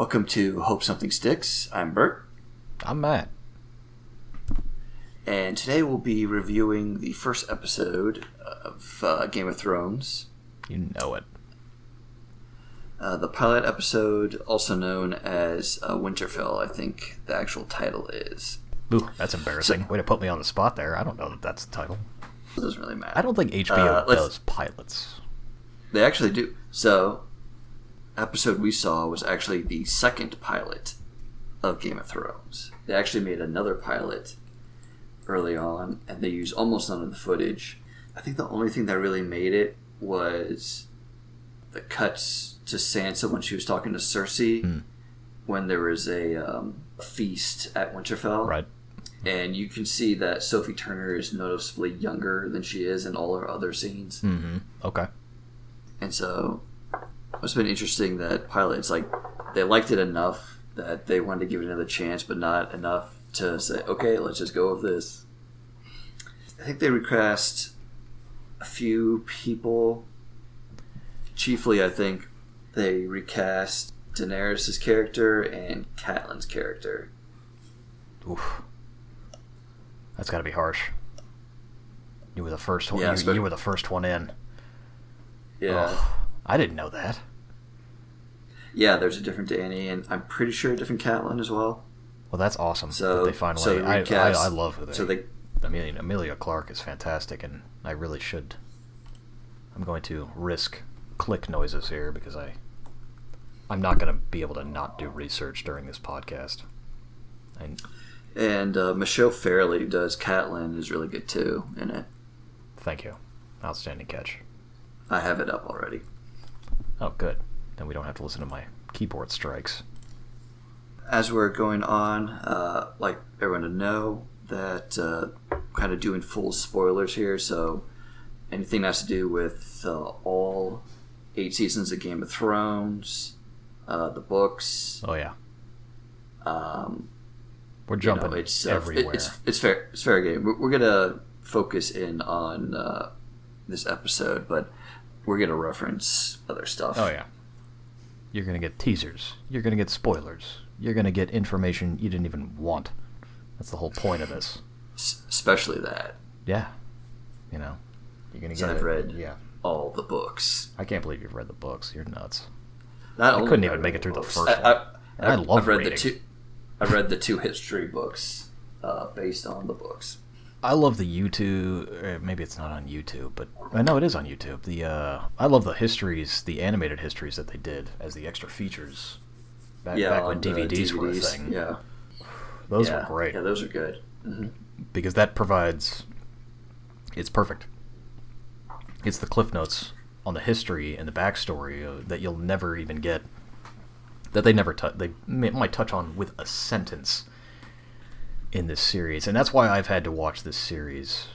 Welcome to Hope Something Sticks. I'm Bert, I'm Matt. and today we'll be reviewing the first episode of uh, Game of Thrones, You know it. uh, the pilot episode, also known as uh, Winterfell. I think the actual title is. Ooh, that's embarrassing. Way to put me on the spot there. I don't know that that's the title. It doesn't really matter. I don't think HBO Uh, does pilots. They actually do. So, episode we saw was actually the second pilot of Game of Thrones. They actually made another pilot early on, and they used almost none of the footage. I think the only thing that really made it was the cuts to Sansa when she was talking to Cersei Hmm. when there was a, um, feast at Winterfell Right. and you can see that Sophie Turner is noticeably younger than she is in all her other scenes. Mm-hmm. Okay. And so it's been interesting that pilots like they liked it enough that they wanted to give it another chance, but not enough to say, okay, let's just go with this. I think they recast a few people. Chiefly, I think they recast Daenerys' character and Catelyn's character. Oof. That's got to be harsh. You were the first one. Yeah, you, you were the first one in. Yeah. Ugh. I didn't know that. Yeah, there's a different Danny, and I'm pretty sure a different Catelyn as well. Well, that's awesome. So- that they finally. so I, I, I love who they. So they Emilia, Emilia Clarke is fantastic, and I really should. I'm going to risk click noises here because I. I'm not going to be able to not do research during this podcast. And And uh, Michelle Fairley does Catelyn is really good too in it. thank you, outstanding catch. I have it up already. Oh, good. Then we don't have to listen to my keyboard strikes. As we're going on, uh, like everyone to know that uh, kind of doing full spoilers here. So anything that has to do with uh, all eight seasons of Game of Thrones, uh, the books, Oh yeah, um, we're you jumping know, it's uh, everywhere. it- it's it's fair. It's fair game. We're, we're gonna focus in on uh, this episode, but we're gonna reference other stuff. oh yeah. You're gonna get teasers. You're gonna get spoilers. You're gonna get information you didn't even want. That's the whole point of this. S- especially that Yeah. You know, you're gonna get I've it. read- Yeah. all the books. I can't believe you've read the books. You're nuts. Not I couldn't even make it through the books, first I, one. I, I I've- love I've read reading. the two. I've read the two history books uh, based on the books. I love the YouTube. Uh, maybe it's not on YouTube, but I know it is on YouTube. The uh, I love the histories, the animated histories that they did as the extra features back, yeah, back when on DVDs, were a thing. Yeah, Those yeah, were great Yeah, those are good. hmm because that provides. It's perfect. It's the cliff notes on the history and the backstory uh, that you'll never even get. That they never touch. They might touch on with a sentence in this series, and that's why I've had to watch this series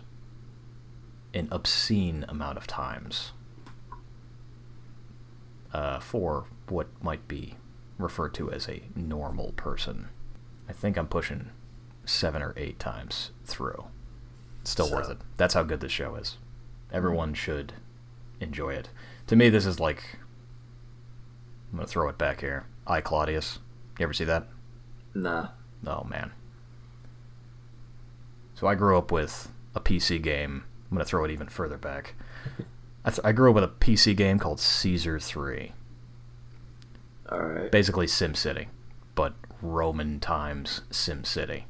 an obscene amount of times uh, for what might be referred to as a normal person. I think I'm pushing seven or eight times through. Still worth it. That's how good this show is. Everyone should enjoy it. To me, this is like. I'm gonna throw it back here. I Claudius. You ever see that? Nah. Oh man. So I grew up with a PC game. I'm gonna throw it even further back. I, th- I grew up with a PC game called Caesar 3. All right. Basically SimCity, but Roman times SimCity.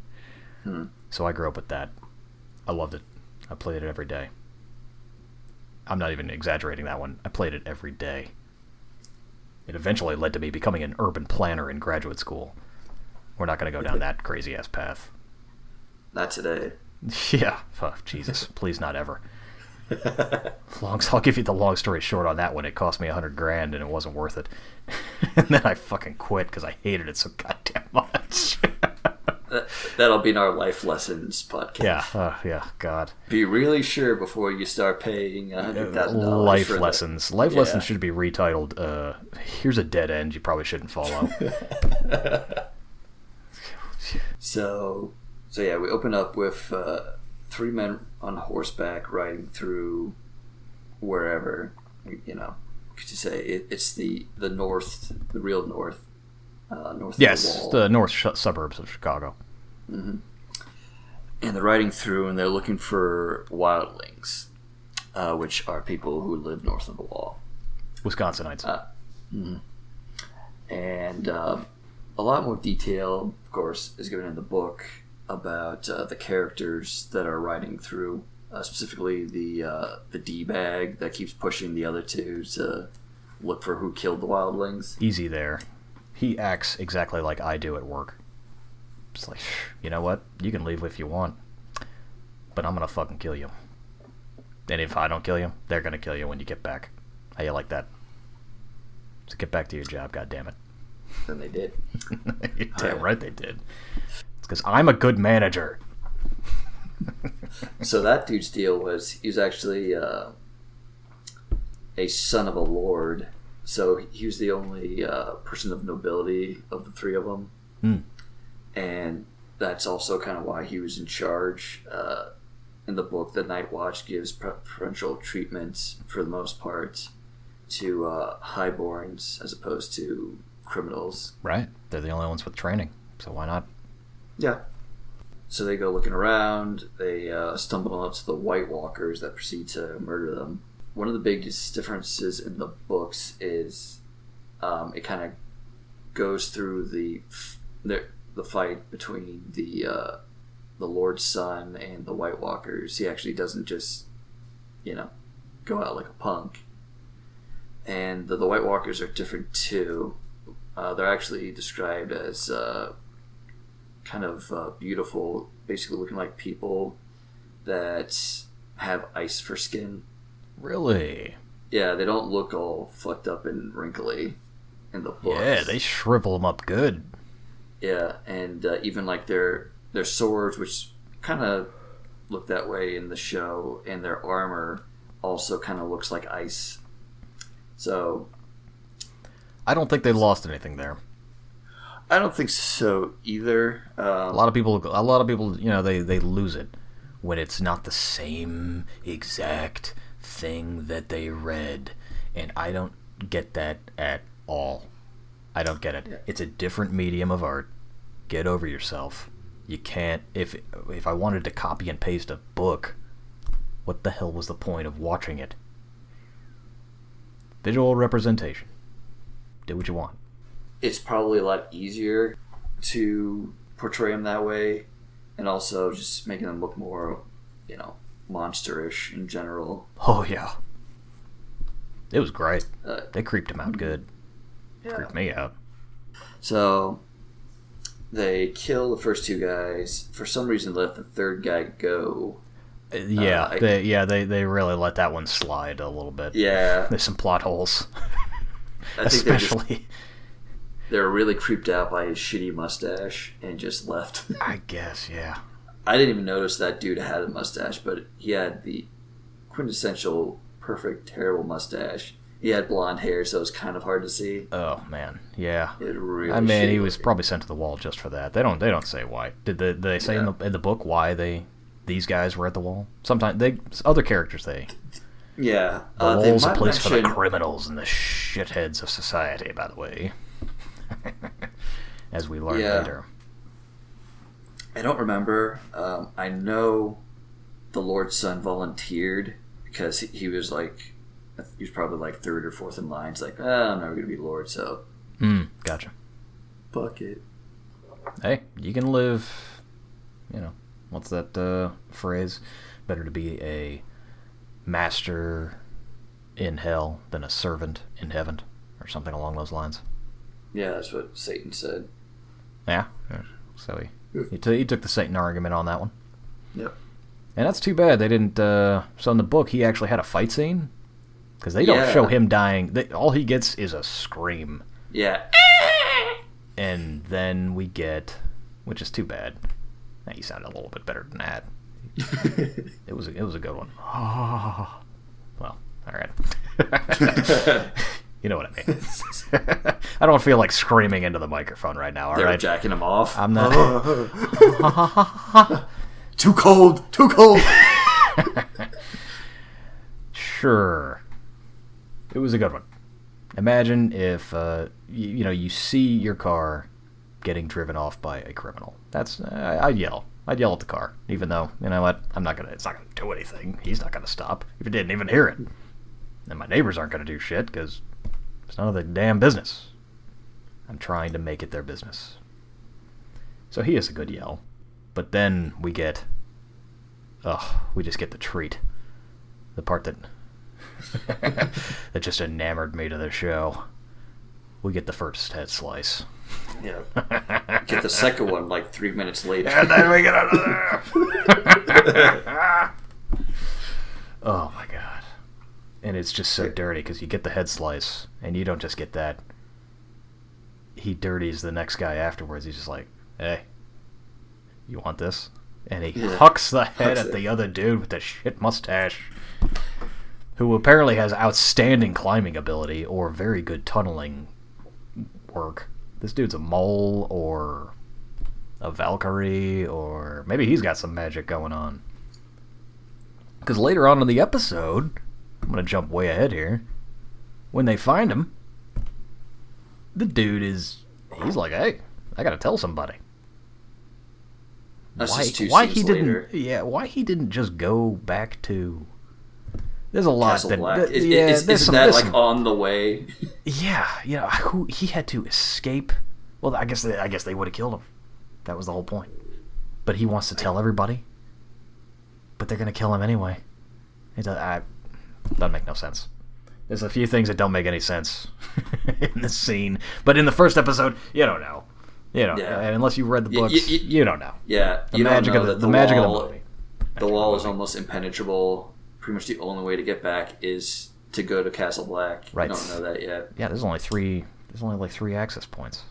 Hmm. So I grew up with that. I loved it. I played it every day. I'm not even exaggerating that one. I played it every day. It eventually led to me becoming an urban planner in graduate school. We're not going to go down that crazy ass path. Not today. Yeah, oh, Jesus, please not ever. Long, I'll give you the long story short on that one. It cost me a hundred grand and it wasn't worth it. and then I fucking quit because I hated it so goddamn much. That, that'll be in our life lessons podcast. yeah, uh, yeah, God. Be really sure before you start paying a hundred thousand dollars. Life lessons. Life Yeah. lessons should be retitled. Uh, Here's a dead end you probably shouldn't follow. So, so yeah, we open up with uh, three men on horseback riding through wherever, you know, could you say it, it's the the north, the real north, uh, north Yes, of the wall. the north sh- suburbs of Chicago. and they're riding through and they're looking for wildlings, uh, which are people who live north of the wall. Wisconsinites. Uh, And um, a lot more detail, of course, is given in the book about uh, the characters that are riding through, uh, specifically the uh, the d bag that keeps pushing the other two to look for who killed the wildlings. Easy there. He acts exactly like I do at work. It's like, you know what? You can leave if you want, but I'm gonna fucking kill you. And if I don't kill you, they're gonna kill you when you get back. How you like that? So get back to your job, goddammit. Then they did. Damn right they did. It's because I'm a good manager. So that dude's deal was he was actually uh, a son of a lord. So he was the only uh, person of nobility of the three of them, Hmm. and that's also kind of why he was in charge. Uh, in the book, the Night Watch gives preferential treatment for the most part to uh, highborns as opposed to criminals. Right? They're the only ones with training, so why not? Yeah. So they go looking around. They uh, stumble up to the White Walkers that proceed to murder them. One of the biggest differences in the books is um, it kind of goes through the, the the fight between the uh, the Lord's son and the White Walkers. He actually doesn't just you know go out like a punk. And the, the White Walkers are different too. Uh, they're actually described as uh, kind of uh, beautiful, basically looking like people that have ice for skin. Really? Yeah, they don't look all fucked up and wrinkly in the books. Yeah, they shrivel them up good. Yeah, and uh, even like their their swords, which kind of look that way in the show, and their armor also kind of looks like ice. So I don't think they lost anything there. I don't think so either. Um, A lot of people, a lot of people, you know, they they lose it when it's not the same exact thing that they read, and I don't get that at all. I don't get it. It's a different medium of art. Get over yourself. You can't. If if I wanted to copy and paste a book, what the hell was the point of watching it? Visual representation. Do what you want. It's probably a lot easier to portray them that way, and also just making them look more, you know, monsterish in general. Oh yeah. It was great. Uh, They creeped him out good. Creeped me out. So they kill the first two guys. For some reason, let the third guy go. Uh, Yeah, I- they yeah they, they really let that one slide a little bit. Yeah, There's some plot holes, I think just especially. They were really creeped out by his shitty mustache and just left. I guess yeah. I didn't even notice that dude had a mustache, but he had the quintessential perfect terrible mustache. He had blonde hair, so it was kind of hard to see. Oh man, yeah. It really. I mean, he was probably sent to the wall just for that. They don't they don't say why. Did they, did they say in the in the book why they these guys were at the wall? Sometimes they other characters they Yeah, the uh, they wall's a place for the criminals and the shitheads of society. By the way, as we learn Yeah. later. I don't remember. Um, I know the Lord's son volunteered because he, he was like, he was probably like third or fourth in line. It's like, ah, I'm never gonna be Lord, so Mm, gotcha. fuck it. hey, you can live, you know, what's that uh, phrase? Better to be a master in hell than a servant in heaven, or something along those lines. Yeah, that's what Satan said. Yeah. So he he, t- he took the Satan argument on that one, Yep. and that's too bad they didn't. Uh, so in the book, he actually had a fight scene because they don't Yeah. show him dying. They, all he gets is a scream, Yeah. and then we get, which is too bad. Now you sounded a little bit better than that. It was a, it was a good one. well, all right. you know what I mean. I don't feel like screaming into the microphone right now. All they were right. jacking him off. I'm not. too cold. Too cold. sure. It was a good one. Imagine if uh, you, you know you see your car getting driven off by a criminal. That's uh, I'd yell. I'd yell at the car, even though you know what? I'm not gonna. It's not gonna do anything. He's not gonna stop. If he didn't even hear it, and my neighbors aren't gonna do shit because it's none of their damn business. I'm trying to make it their business. So he has a good yell, but then we get, ugh, we just get the treat, the part that that just enamored me to the show. We get the first head slice. Yeah. Get the second one like three minutes later. And then we get another. oh my god. And it's just so dirty because you get the head slice, and you don't just get that. He dirties the next guy afterwards. He's just like, hey, you want this? And he Yeah. hucks the head Hucks at it. the other dude with the shit mustache, who apparently has outstanding climbing ability or very good tunneling work. This dude's a mole or a Valkyrie, or maybe he's got some magic going on. Because later on in the episode, I'm going to jump way ahead here. When they find him, the dude is. He's like, hey, I got to tell somebody. That's why, why he didn't yeah why he didn't just go back to there's a lot Castle that, Black. that- Is, yeah is, isn't some, that like some- on the way? yeah, you know, who he had to escape. Well, I guess they, I guess they would have killed him. That was the whole point. But he wants to tell everybody. But they're gonna kill him anyway. It does, I, doesn't make no sense. There's a few things that don't make any sense in this scene, but in the first episode, you don't know. You know, Yeah. unless you read the books, y- you don't know. Yeah, The you magic of the, that the, magic wall, of the movie. The Magic wall is movie. almost impenetrable. Pretty much the only way to get back is to go to Castle Black. Right. You don't know that yet. Yeah, there's only three. There's only like three access points.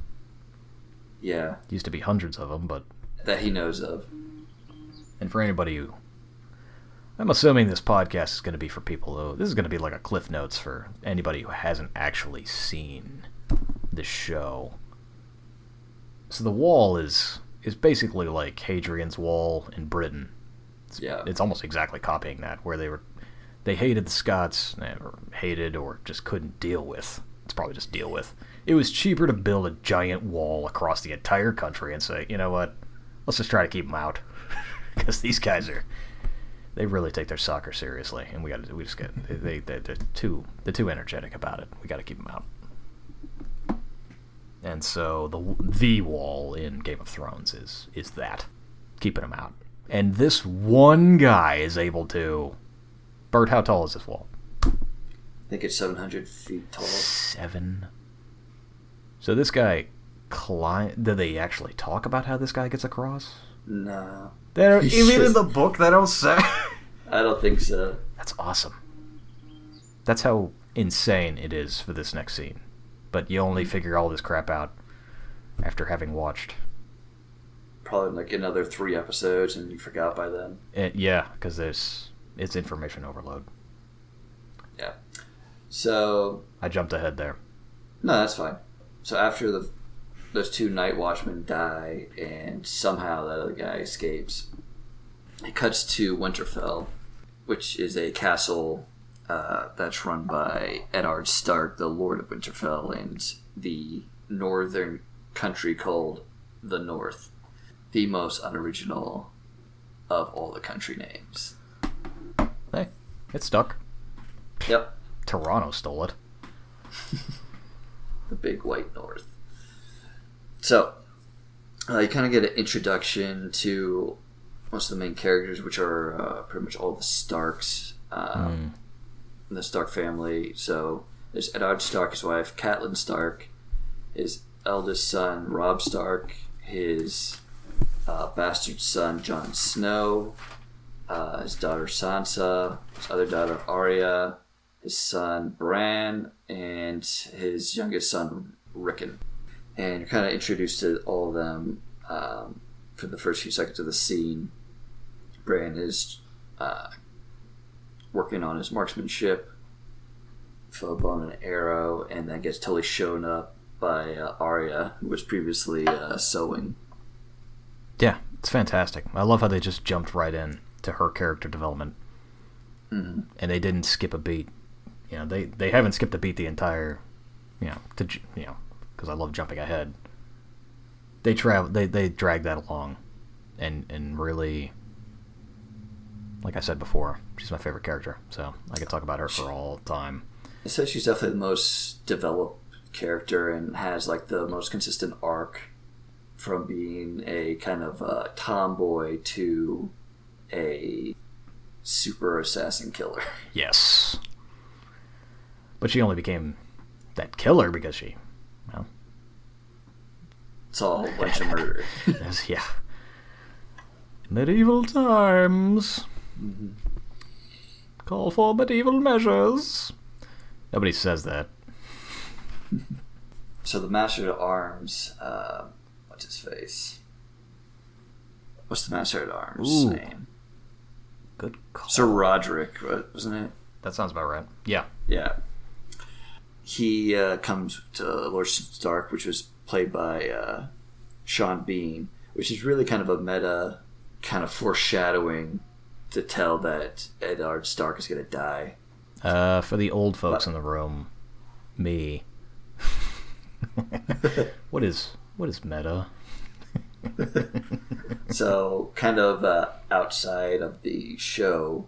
Yeah, Used to be hundreds of them, but that he knows of. And for anybody who. I'm assuming this podcast is going to be for people who. This is going to be like a Cliff Notes for anybody who hasn't actually seen the show. So the wall is is basically like Hadrian's Wall in Britain. It's, Yeah. it's almost exactly copying that, where they were they hated the Scots, eh, or hated, or just couldn't deal with. It's probably just deal with. It was cheaper to build a giant wall across the entire country and say, you know what, let's just try to keep them out, because these guys are they really take their soccer seriously, and we got to we just get they they they're too they're too energetic about it. We got to keep them out. And so the the wall in Game of Thrones is is that keeping them out. And this one guy is able to. Bert, how tall is this wall? I think it's 700 feet tall. Seven. So this guy climb. Do they actually talk about how this guy gets across? No, They don't, even in the book they don't say. I don't think so. That's awesome. That's how insane it is for this next scene. But you only figure all this crap out after having watched. Probably like another three episodes, and you forgot by then. It, yeah, because there's it's information overload. Yeah. So I jumped ahead there. no, that's fine. So after the those two night watchmen die, and somehow that other guy escapes, it cuts to Winterfell, which is a castle uh, that's run by Eddard Stark, the Lord of Winterfell, and the northern country called the North, the most unoriginal of all the country names. Hey, it stuck. Yep, Toronto stole it. the big white north. So, uh, you kind of get an introduction to most of the main characters, which are uh, pretty much all the Starks, um, the Stark family. So, there's Eddard Stark, his wife, Catelyn Stark, his eldest son, Robb Stark, his uh, bastard son, Jon Snow, uh, his daughter Sansa, his other daughter Arya, his son Bran, and his youngest son Rickon. And you're kind of introduced to all of them um, for the first few seconds of the scene. Bran is uh, working on his marksmanship, bow and an arrow, and then gets totally shown up by uh, Arya, who was previously uh, sewing. Yeah, it's fantastic. I love how they just jumped right in to her character development, Mhm. and they didn't skip a beat. You know, they they haven't skipped a beat the entire you know, to you know, because I love jumping ahead. They travel. They they drag that along, and and really, like I said before, she's my favorite character. So I could talk about her for all time. Say she's definitely the most developed character and has like the most consistent arc from being a kind of uh, tomboy to a super assassin killer. Yes. But she only became that killer because she, well, It's all a bunch of murder. Yeah. Medieval times. Call for medieval measures. Nobody says that. So the Master at Arms, uh, what's his face? What's the Master at Arms Ooh. name? Good call. Sir Roderick, wa- wasn't it? That sounds about right. Yeah. Yeah. He uh, comes to Lord Stark, which was played by uh, Sean Bean, which is really kind of a meta kind of foreshadowing to tell that Eddard Stark is going to die. Uh, for the old folks But- in the room, me. what is what is meta? So, kind of uh, outside of the show,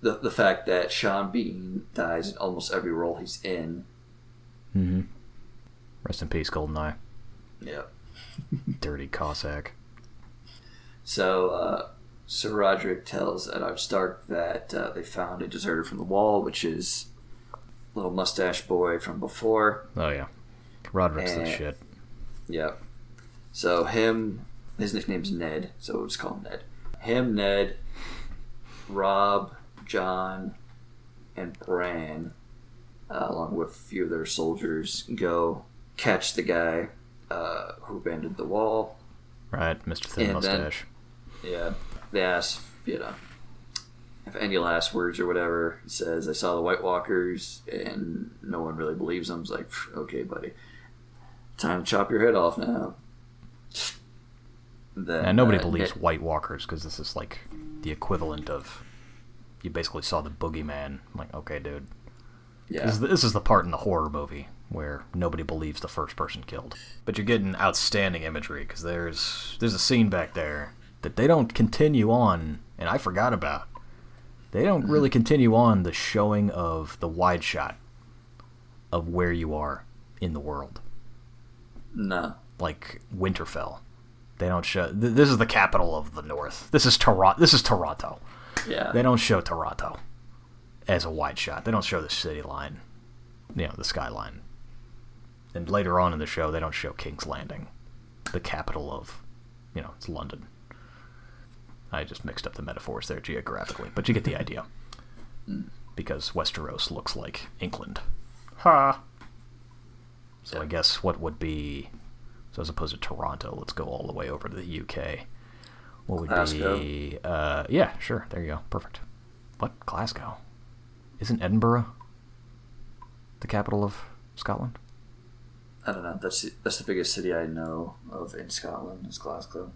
the the fact that Sean Bean dies in almost every role he's in. Mm-hmm. Rest in peace, Goldeneye. Yeah. Dirty Cossack. So, uh, Sir Roderick tells Eddard Stark that uh, they found a deserter from the wall, which is little mustache boy from before. Oh yeah. Roderick's the Eh. shit. Yep. So him, his nickname's Ned, so we'll just call him Ned. Him, Ned, Robb, Jon, and Bran, uh, along with a few of their soldiers, go catch the guy uh, who abandoned the wall. Right, Mr. Thin And then- Mustache. Yeah. They ask, you know, if any last words or whatever. He says, I saw the White Walkers, and no one really believes him. He's like, okay, buddy. Time to chop your head off now. Then, And nobody uh, believes White Walkers because this is like the equivalent of you basically saw the boogeyman. I'm like, okay, dude. yeah. This, is the, this is the part in the horror movie where nobody believes the first person killed. But you're getting outstanding imagery because there's there's a scene back there that they don't continue on, and I forgot about. They don't mm-hmm. really continue on the showing of the wide shot of where you are in the world, No. like Winterfell. They don't show. Th- this is the capital of the North. This is Toronto. This is Toronto. Yeah. They don't show Toronto as a wide shot. They don't show the city line, you know, the skyline. And later on in the show, they don't show King's Landing, the capital of, you know, it's London. I just mixed up the metaphors there geographically, but you get the idea. Because Westeros looks like England. Ha! So I guess what would be, so as opposed to Toronto, let's go all the way over to the UK. What would Glasgow. be? Uh, yeah, sure. There you go. Perfect. What Glasgow? Isn't Edinburgh the capital of Scotland? I don't know. That's the, that's the biggest city I know of in Scotland is Glasgow.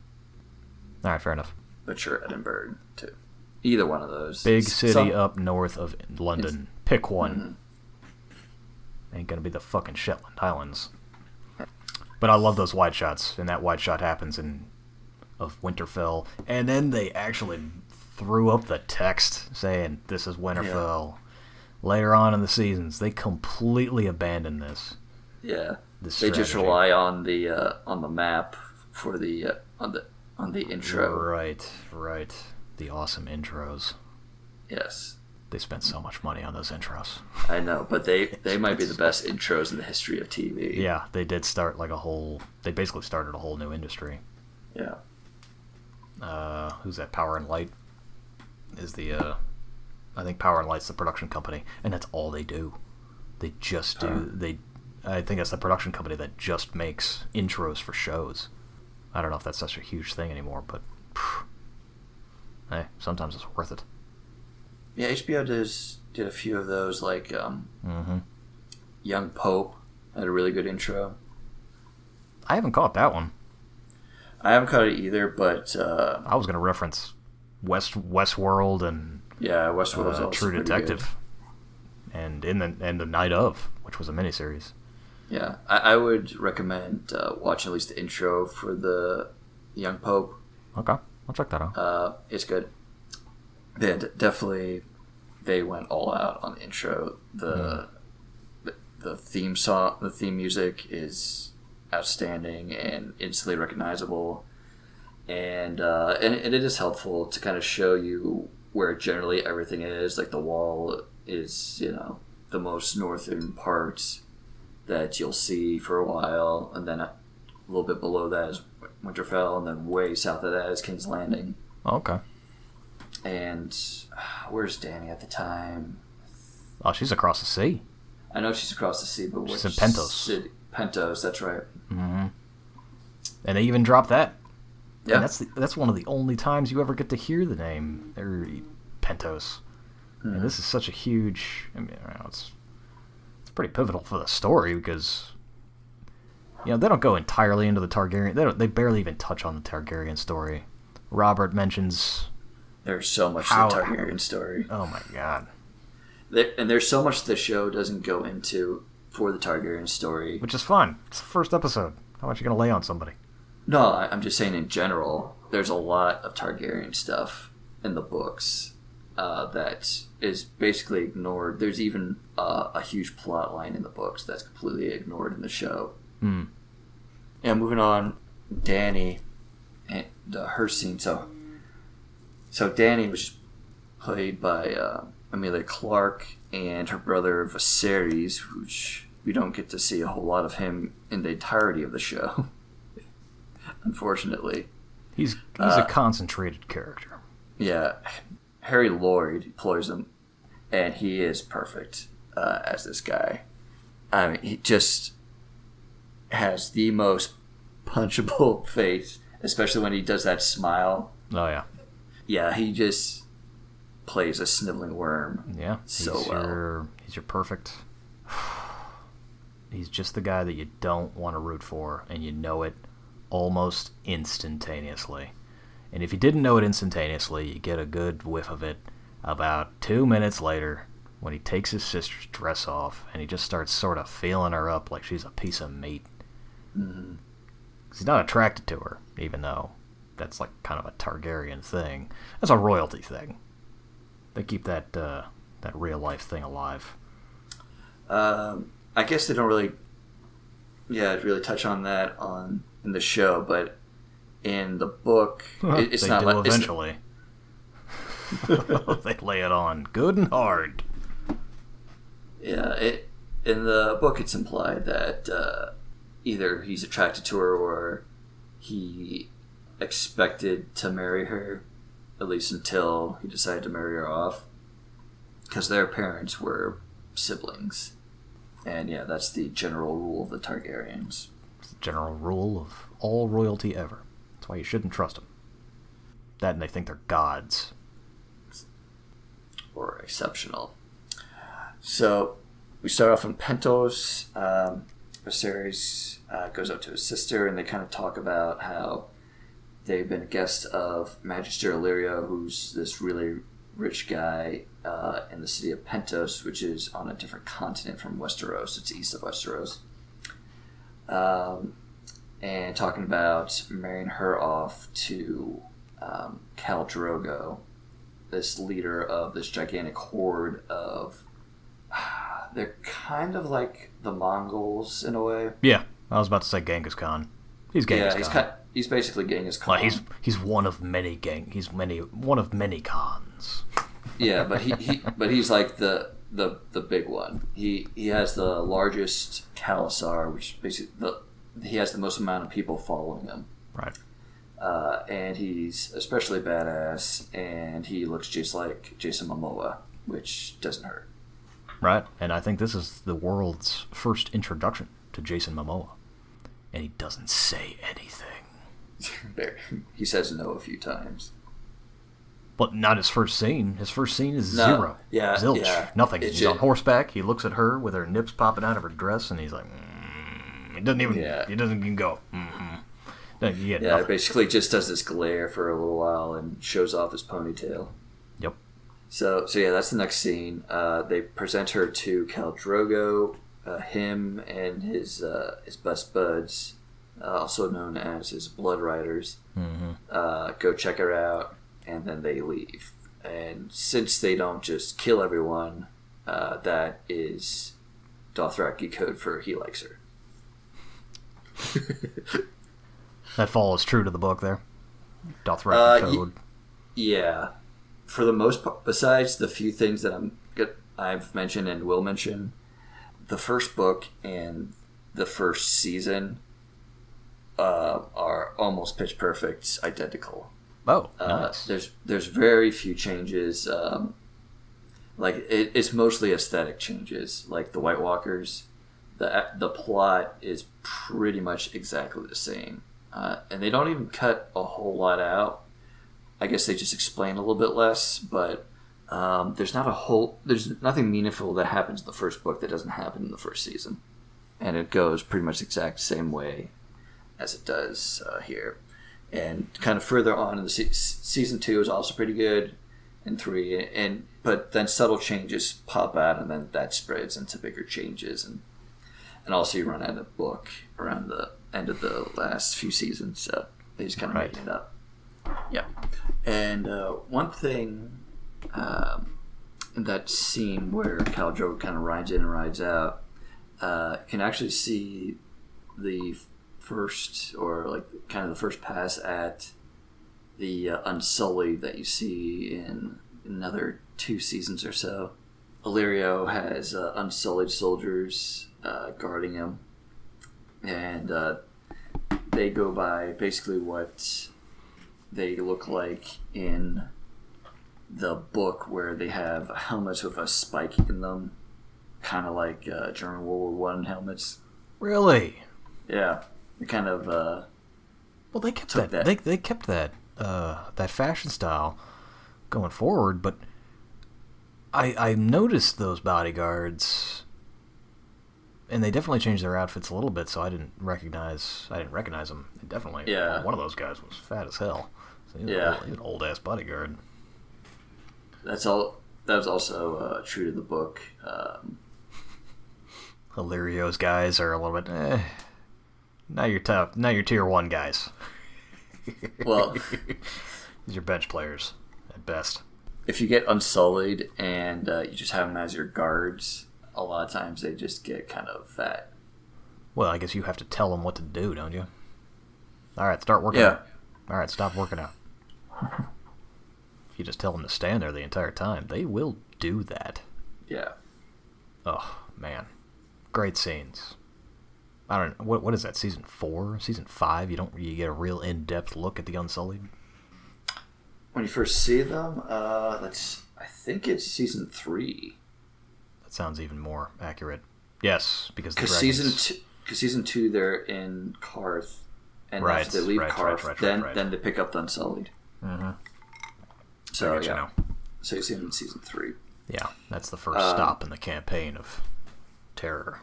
All right, fair enough. But sure, Edinburgh, too. Either one of those. Big S- city some- up north of London. Pick one. Mhm. Ain't gonna be the fucking Shetland Islands. But I love those wide shots, and that wide shot happens in of Winterfell, and then they actually threw up the text saying this is Winterfell. Later on in the seasons, they completely abandoned this. Yeah. This They just rely on the uh, on the map for the uh, on the on the intro. Right, right. The awesome intros. Yes, They spent so much money on those intros. I know, but they they might be the best intros in the history of TV. Yeah, they did start like a whole. They basically started a whole new industry. yeah, uh, who's that? Power and Light is the uh, I think Power and Light's the production company, and that's all they do. They just do Huh. they. I think that's the production company that just makes intros for shows. I don't know if that's such a huge thing anymore, but phew, hey, sometimes it's worth it. yeah. HBO does did a few of those, like um, hmm Young Pope had a really good intro. I haven't caught that one. I haven't caught it either, but uh, I was going to reference West Westworld and yeah, Westworld's uh, True Detective, and in the and the Night of, which was a miniseries. Yeah, I, I would recommend uh, watching at least the intro for the Young Pope. Okay, I'll check that out. Uh, it's good. D- definitely. They went all out on the intro. The, the the theme song, the theme music is outstanding and instantly recognizable, and uh, and, and it is helpful to kind of show you where generally everything is. Like the wall is, you know, the most northern part that you'll see for a while, and then a little bit below that is Winterfell, and then way south of that is King's Landing. Okay. And uh, where's Danny at the time? Oh, she's across the sea. I know she's across the sea, but She's in Pentos. City? Pentos, that's right. Mm-hmm. And they even dropped that. Yeah, And that's the, that's one of the only times you ever get to hear the name or Pentos. Mhm. And this is such a huge. I mean, I know, it's it's pretty pivotal for the story because you know they don't go entirely into the Targaryen. They don't. They barely even touch on the Targaryen story. Robert mentions, there's so much How- to the Targaryen story, oh my god, there, and there's so much the show doesn't go into for the Targaryen story. which is fun. It's the first episode. How much you gonna lay on somebody? No, I'm just saying in general, there's a lot of Targaryen stuff in the books uh, that is basically ignored. There's even uh, a huge plot line in the books that's completely ignored in the show. Hmm. Yeah, moving on, Danny and uh, her scene. So, so Danny was played by uh, Emilia Clarke and her brother Viserys, which we don't get to see a whole lot of him in the entirety of the show. Unfortunately, He's he's Uh, a concentrated character. yeah, Harry Lloyd plays him, and he is perfect uh, as this guy. I mean, he just has the most punchable face, especially when he does that smile. Oh yeah, Yeah, he just plays a sniveling worm. yeah. He's So well. your he's your perfect. He's just the guy that you don't want to root for, and you know it almost instantaneously. And if you didn't know it instantaneously, you get a good whiff of it about two minutes later when he takes his sister's dress off and he just starts sort of feeling her up like she's a piece of meat. Mhm. 'Cause He's not attracted to her, even though that's like kind of a Targaryen thing. That's a royalty thing. They keep that uh, that real life thing alive. Um, I guess they don't really, yeah, really touch on that on in the show, but in the book, it, it's they not do like eventually. they lay it on good and hard. Yeah, it in the book it's implied that uh, either he's attracted to her or he expected to marry her, at least until he decided to marry her off, because their parents were siblings, and yeah, that's the general rule of the Targaryens. It's the general rule of all royalty ever. Why you shouldn't trust them. That and they think they're gods. or exceptional. So we start off in Pentos. Um, Viserys uh, goes up to his sister, and they kind of talk about how they've been guests of Magister Illyrio, who's this really rich guy uh, in the city of Pentos, which is on a different continent from Westeros. It's east of Westeros. Um, and talking about marrying her off to um, Khal Drogo, this leader of this gigantic horde of. They're kind of like the Mongols in a way. Yeah, I was about to say Genghis Khan. He's Genghis yeah, he's Khan. kind, he's basically Genghis Khan. Well, he's he's one of many gang. He's many one of many Khans. yeah, but he, he but he's like the the the big one. He he has the largest Khalasar, which basically the he has the most amount of people following him. Right. Uh, and he's especially badass, and he looks just like Jason Momoa, which doesn't hurt. Right. And I think this is the world's first introduction to Jason Momoa, and he doesn't say anything. He says no a few times. But not his first scene. His first scene is No, zero. yeah, Zilch. yeah. Nothing. It's he's on horseback. He looks at her with her nips popping out of her dress, and he's like, mm, he doesn't even. Yeah. He doesn't even go. Mm-hmm. No, Yeah, nothing. basically just does this glare for a little while and shows off his ponytail. Yep. So, so yeah, that's the next scene. Uh, they present her to Khal Drogo, uh, him and his uh, his best buds, uh, also known as his Blood Riders, Mm-hmm. uh, go check her out, and then they leave. And since they don't just kill everyone, uh, that is Dothraki code for he likes her. That follows true to the book there. Dothraki Uh, y- code. Yeah, for the most part, besides the few things that I'm I've mentioned and will mention, the first book and the first season uh, are almost pitch perfect, identical. oh, Uh, nice. There's there's very few changes. Um, like it, it's mostly aesthetic changes. Like the White Walkers, the the plot is pretty much exactly the same, uh, and they don't even cut a whole lot out. I guess they just explain a little bit less, but um, there's not a whole there's nothing meaningful that happens in the first book that doesn't happen in the first season, and it goes pretty much the exact same way as it does uh, here. And kind of further on in the se- season two is also pretty good and three and but then subtle changes pop out and then that spreads into bigger changes and and also you run out of book around the end of the last few seasons so they just kind of Right. make it up yeah and uh, one thing um, in that scene where Khal Drogo kind of rides in and rides out uh, you can actually see the first or like kind of the first pass at the uh, Unsullied that you see in another two seasons or so. Illyrio has uh, Unsullied soldiers uh, guarding him, and uh, they go by basically what they look like in the book, where they have helmets with a spike in them, kind of like uh, German World War One helmets. really? Yeah, they kind of. Uh, Well, they kept that, that. They, they kept that uh, that fashion style going forward, but I I noticed those bodyguards, and they definitely changed their outfits a little bit, so I didn't recognize I didn't recognize them. Definitely, Yeah. One of those guys was fat as hell. So he was Yeah. an old ass bodyguard. That's all. That was also uh, true to the book. Um, Illyrio's guys are a little bit. Eh, now you're tough. Now you're tier one guys. Well- these are bench players at best. if you get Unsullied and uh, you just have them as your guards, a lot of times they just get kind of fat. Well, I guess you have to tell them what to do, don't you? All right, start working. Yeah. out. All right, stop working out. if you just tell them to stand there the entire time, they will do that. Yeah. Oh man, great scenes. I don't. What what is that? Season four, season five? You don't. You get a real in depth look at the Unsullied. When you first see them, uh, that's. I think it's season three. That sounds even more accurate. Yes, because Because season two, because season two, they're in Qarth, and Right, after they leave right, Qarth, right, then then they pick up the Unsullied. Mhm. So get you yeah, so you see them in season three. Yeah, that's the first Um, stop in the campaign of terror.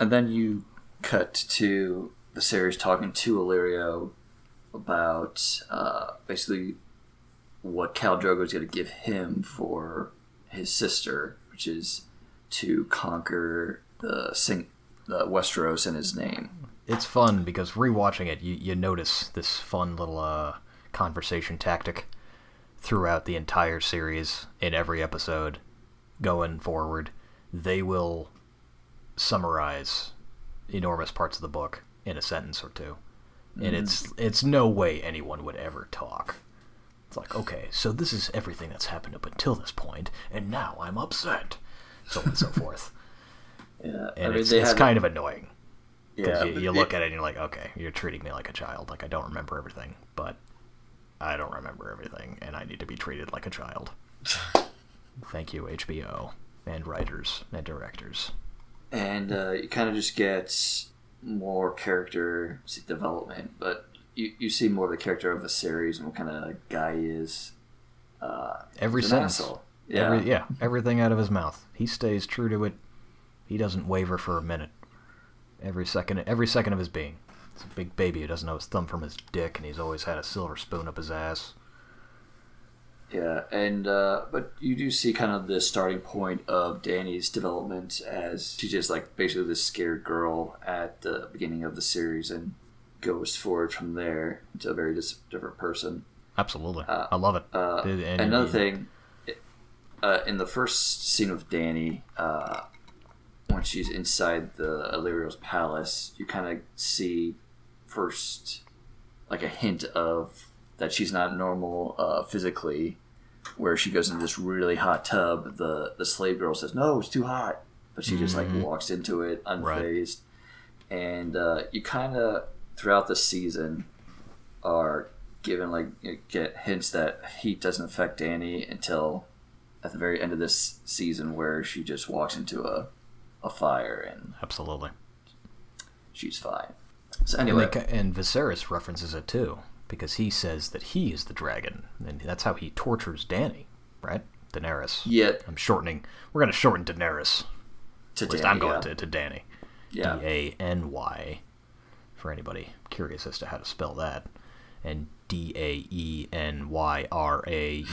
And then you cut to Viserys talking to Illyrio about uh, basically what Khal Drogo is going to give him for his sister, which is to conquer the Sing- Westeros in his name. It's fun because rewatching it, you, you notice this fun little uh, conversation tactic throughout the entire series in every episode going forward. They will summarize enormous parts of the book in a sentence or two. And it's it's no way anyone would ever talk. It's like, okay, so this is everything that's happened up until this point, and now I'm upset. So on and so forth. Yeah, And it's, it's kind of annoying. yeah. you, you it- look at it and you're like, okay, you're treating me like a child. Like I don't remember everything, but I don't remember everything, and I need to be treated like a child. Thank you, HBO and writers and directors. and uh, you kind of just gets more character development, but you, you see more of the character of Viserys and what kind of guy he is. Uh, Every sentence. Yeah, Every, yeah, everything out of his mouth. He stays true to it. He doesn't waver for a minute. Every second, every second of his being. It's a big baby who doesn't know his thumb from his dick, and he's always had a silver spoon up his ass. Yeah, and uh, but you do see kind of the starting point of Danny's development as she's just like basically this scared girl at the beginning of the series and goes forward from there to a very dis- different person. Absolutely, Uh, I love it. Uh, another thing, uh, in the first scene with Danny, uh, when she's inside the Illyrio's palace, you kind of see first like a hint of that she's not normal uh, physically. Where she goes into this really hot tub, the the slave girl says, "No, it's too hot," but she just like Mhm. walks into it Right. unfazed. And uh, you kind of throughout the season are given like get hints that heat doesn't affect Dany until at the very end of this season where she just walks into a a fire and Absolutely. she's fine. So And, anyway, they, and Viserys references it too, because he says that he is the dragon, and that's how he tortures Dany, right? Daenerys. Yeah. I'm shortening. We're going to shorten Daenerys. to At least Dany, I'm going yeah. to, to Dany. yeah. D A N Y, for anybody curious as to how to spell that. And D A E N Y R A E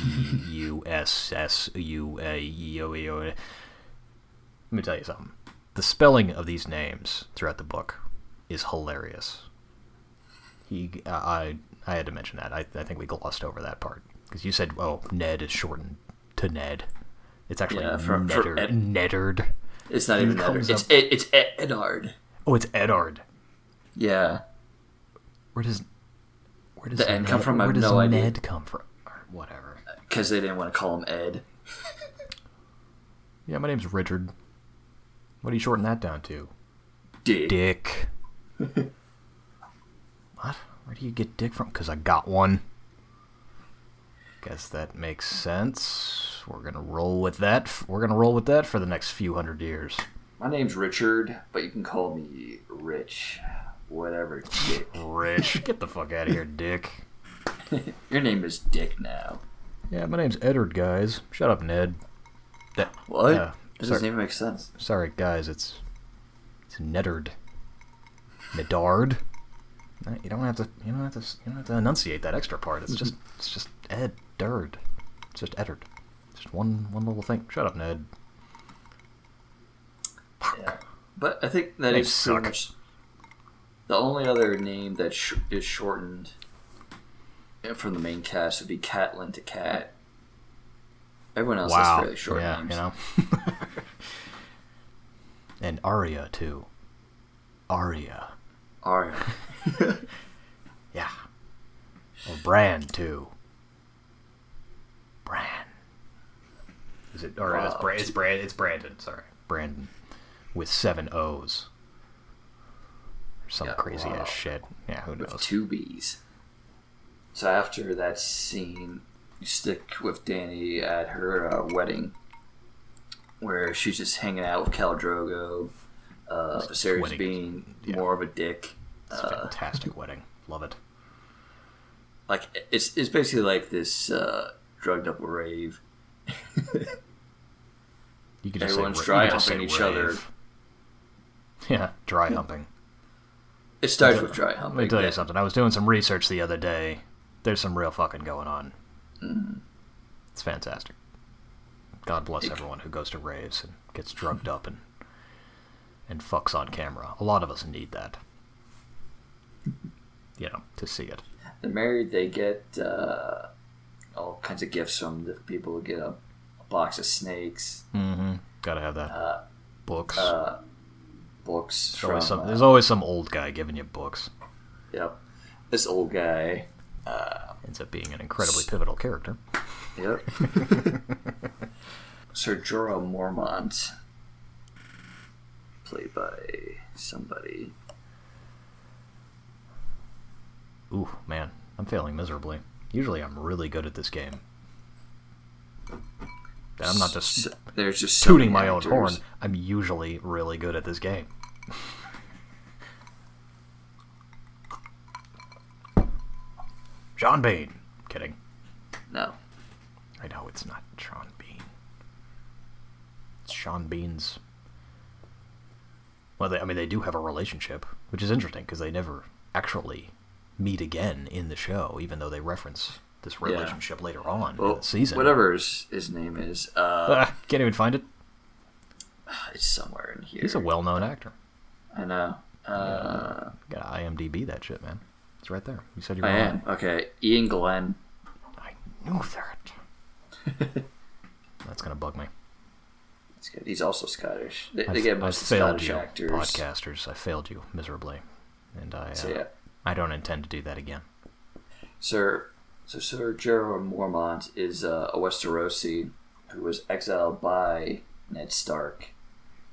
U S S U A E O E O. Let me tell you something. The spelling of these names throughout the book is hilarious. He, I, I had to mention that. I, I think we glossed over that part because you said, "Oh, Ned is shortened to Ned." It's actually Yeah, for Neddard. Ed-. It's not even Eddard. It's Ed, it's Ed, Eddard. Oh, it's Eddard. Yeah. Where does where does The N come from? I Where have does no idea. Ned come from? Or whatever. Because they didn't want to call him Ed. Yeah, my name's Richard. What do you shorten that down to? Dick. Dick. what? Where do you get dick from? Because I got one. Guess that makes sense. We're gonna roll with that. We're gonna roll with that for the next few hundred years. My name's Richard, but you can call me Rich. Whatever, Dick. Rich, get the fuck out of here, Dick. Your name is Dick now. Yeah, my name's Eddard, guys. Shut up, Ned. That, What? Yeah, that doesn't even make sense. Sorry, guys. It's it's Neddard. Nedard. You don't have to. You don't have to. You don't have to enunciate that extra part. It's just. It's just Ed Dard. It's just Eddard. Just one one little thing. Shut up, Ned. Yeah. But I think that Names is pretty suck. much the only other name that sh- is shortened eh, from the main cast would be Catelyn to Cat. Everyone else wow. fairly short yeah, names. you know. and Arya too. Arya. Arya. Yeah. Or Bran too. Bran. Is it? Or it's, Wow. Bra- it's Brand. It's Brandon. Sorry, Brandon, with seven O's. Some Yeah, crazy wow. ass shit. Yeah, who with knows? two B's. So after that scene, you stick with Dany at her uh, wedding, where she's just hanging out with Khal Drogo. Uh, Viserys wedding. being Yeah. more of a dick. It's a Uh, fantastic wedding. Love it. like it's it's basically like this uh, drugged up rave. You can just everyone's say, dry you could just humping each other. Yeah, dry humping. It starts with dry humping. Let me tell you but- something. I was doing some research the other day. There's some real fucking going on. Mm-hmm. It's fantastic. God bless It- everyone who goes to raves and gets drugged up and and fucks on camera. A lot of us need that. You know, to see it. They're married. They get uh, all kinds of gifts from the people. Who get a, a box of snakes, Mm-hmm. Gotta have that. uh, books. uh, books there's, always some, uh, there's always some old guy giving you books. Yep. This old guy. Uh, Ends up being an incredibly pivotal character. yep. Sir Jorah Mormont, played by somebody. Ooh, man, I'm failing miserably. Usually I'm really good at this game. I'm not just S- there's just so many my own horn. I'm usually really good at this game. Sean Bean. Kidding. No, I know it's not Sean Bean. It's Sean Bean's. Well, they, I mean, they do have a relationship, which is interesting because they never actually meet again in the show, even though they reference this relationship later on in the season. whatever his, his name is, uh, Ah, can't even find it. it's somewhere in here. He's a well-known actor. I know. Uh, You gotta IMDb that shit, man. It's right there. You said you were I am okay. Iain Glen. I knew that. That's gonna bug me. That's good. He's also Scottish. They, they get most Scottish you, actors. podcasters. I failed you miserably, and I uh, So yeah, I don't intend to do that again. Sir. So Sir Jorah Mormont is uh, a Westerosi who was exiled by Ned Stark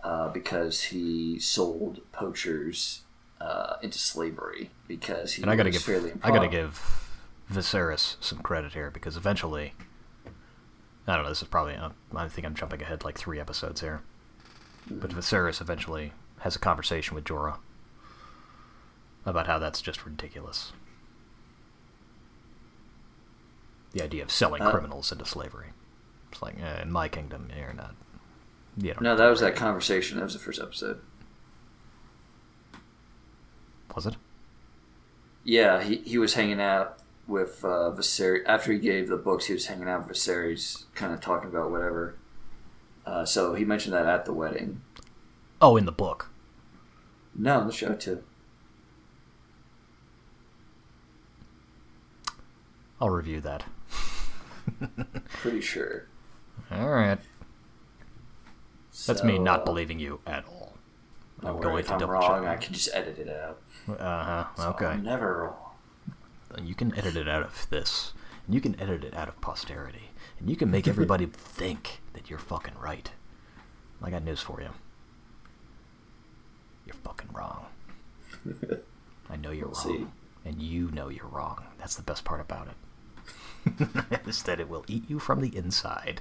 uh, because he sold poachers uh, into slavery because he And I gotta was give fairly I gotta give Viserys some credit here because eventually, I don't know. This is probably uh, I think I'm jumping ahead like three episodes here, but Viserys eventually has a conversation with Jorah about how that's just ridiculous. The idea of selling Uh, criminals into slavery. It's like eh, in my kingdom, you're not. Don't No, that was that conversation. That was the first episode. was it? Yeah, he, he was hanging out with uh, Viserys. After he gave the books, he was hanging out with Viserys, kind of talking about whatever. Uh, so he mentioned that at the wedding. Oh, in the book. No, in the show too. I'll review that. Pretty sure. All right. That's me not believing you at all. I'm worry, going if to I'm double wrong, check. I can just edit it out. Uh huh. So Okay. I'm never wrong. You can edit it out of this, and you can edit it out of posterity, and you can make everybody think that you're fucking right. I got news for you. You're fucking wrong. I know you're wrong, see. and you know you're wrong. That's the best part about it. is that it will eat you from the inside,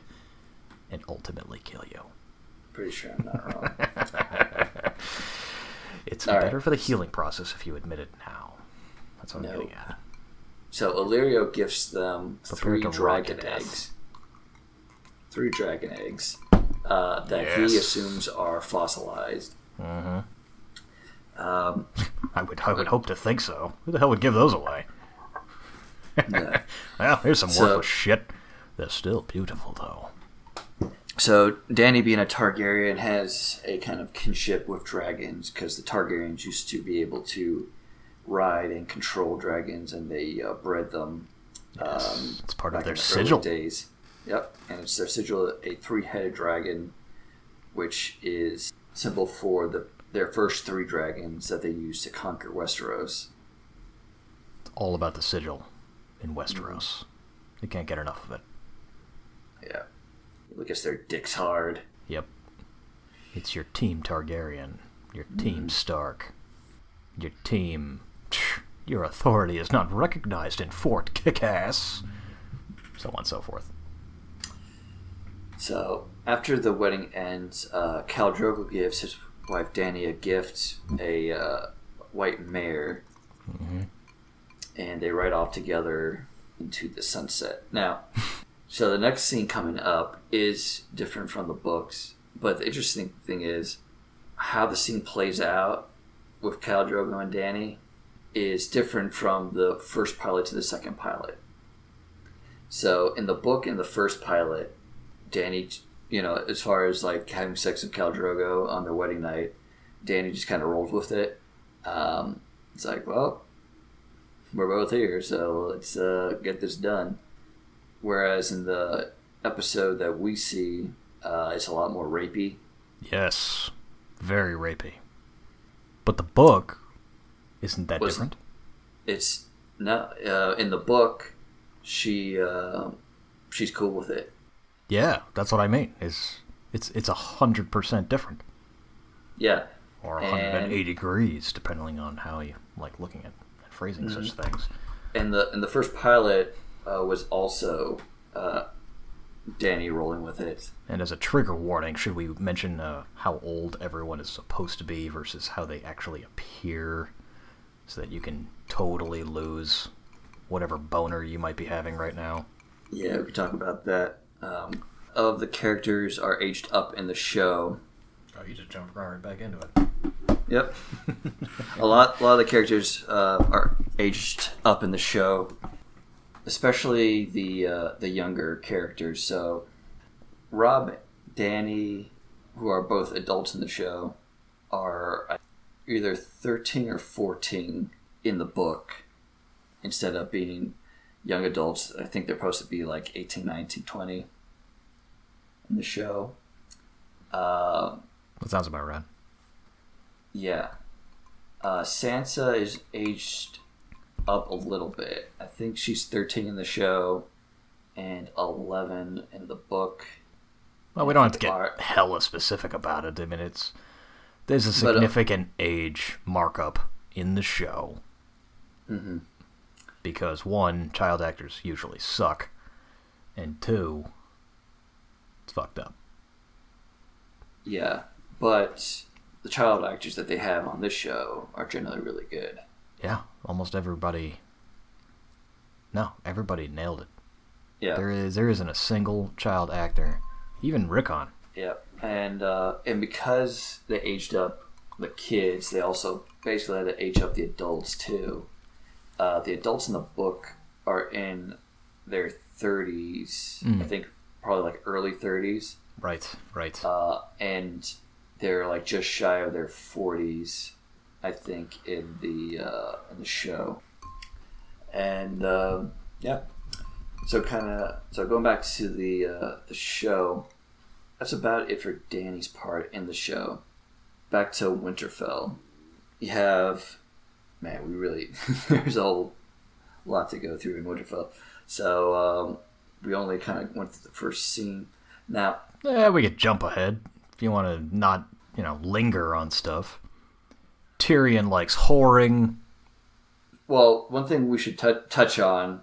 and ultimately kill you. Pretty sure I'm not wrong. It's All right. better for the healing process if you admit it now. That's what I'm No. getting at. So Illyrio gifts them Prepare three to rot to dragon eggs. Three dragon eggs uh, that Yes. he assumes are fossilized. hmm Um, I would, I would hope to think so. Who the hell would give those away? Yeah. well, here's some So- worthless shit. They're still beautiful, though. So Dany, being a Targaryen, has a kind of kinship with dragons because the Targaryens used to be able to ride and control dragons, and they uh, bred them. Yes, um, it's part of their the sigil. Days. Yep, and it's their sigil, a three-headed dragon, which is symbol for the their first three dragons that they used to conquer Westeros. It's all about the sigil in Westeros. You can't get enough of it. Yeah, I guess their dicks hard. Yep. It's your team Targaryen, your team Stark, your team. Your authority is not recognized in Fort Kickass. So on and so forth. So after the wedding ends, uh, Khal Drogo gives his wife Dany a gift, a uh, white mare, and they ride off together into the sunset. Now, so the next scene coming up is different from the books, but the interesting thing is how the scene plays out with Khal Drogo and Dany is different from the first pilot to the second pilot. So in the book, in the first pilot, Dany, you know, as far as like having sex with Khal Drogo on their wedding night, Dany just kind of rolls with it. Um, it's like, well, we're both here, so let's uh, get this done. Whereas in the episode that we see, uh, it's a lot more rapey. Yes. Very rapey. But the book isn't that Was- different. It's no uh, in the book, she uh, she's cool with it. Yeah, that's what I mean. Is it's it's a hundred percent different, Yeah, or And- 180 degrees, depending on how you like looking at, phrasing such Mm-hmm. things. and the and the first pilot uh, was also uh, Dany rolling with it. And as a trigger warning, should we mention uh, how old everyone is supposed to be versus how they actually appear, so that you can totally lose whatever boner you might be having right now? Yeah, we could talk about that. Um, of the characters are aged up in the show. Oh, you just jumped right back into it. Yep. a lot, a lot of the characters uh, are aged up in the show. Especially the uh, the younger characters. So Robb, Dany, who are both adults in the show, are either thirteen or fourteen in the book, instead of being young adults. I think they're supposed to be like 18, 19, 20 in the show. Uh, That sounds about right. yeah. Uh, Sansa is aged up a little bit. I think she's 13 in the show and 11 in the book. Well, we don't have to get Art. hella specific about it. I mean, it's there's a But, uh, significant age markup in the show Mm-hmm. because one, child actors usually suck, and two, it's fucked up. Yeah. But the child actors that they have on this show are generally really good. Yeah, almost everybody. No, everybody nailed it. Yeah. There is there isn't a single child actor, even Rickon. Yeah, and uh, and because they aged up the kids, they also basically had to age up the adults too. Uh, the adults in the book are in their thirties, I Mm. think, probably like early thirties, Right, right. uh, and they're like just shy of their forties, I think, in the uh, in the show. And um, yeah, so kind of so going back to the uh, the show, that's about it for Dany's part in the show. Back to Winterfell, you have man, we really there's a whole lot to go through in Winterfell. So um, we only kind of went through the first scene. Now Yeah, we could jump ahead if you want to not, you know, linger on stuff. Tyrion likes whoring. Well, one thing we should tou touch on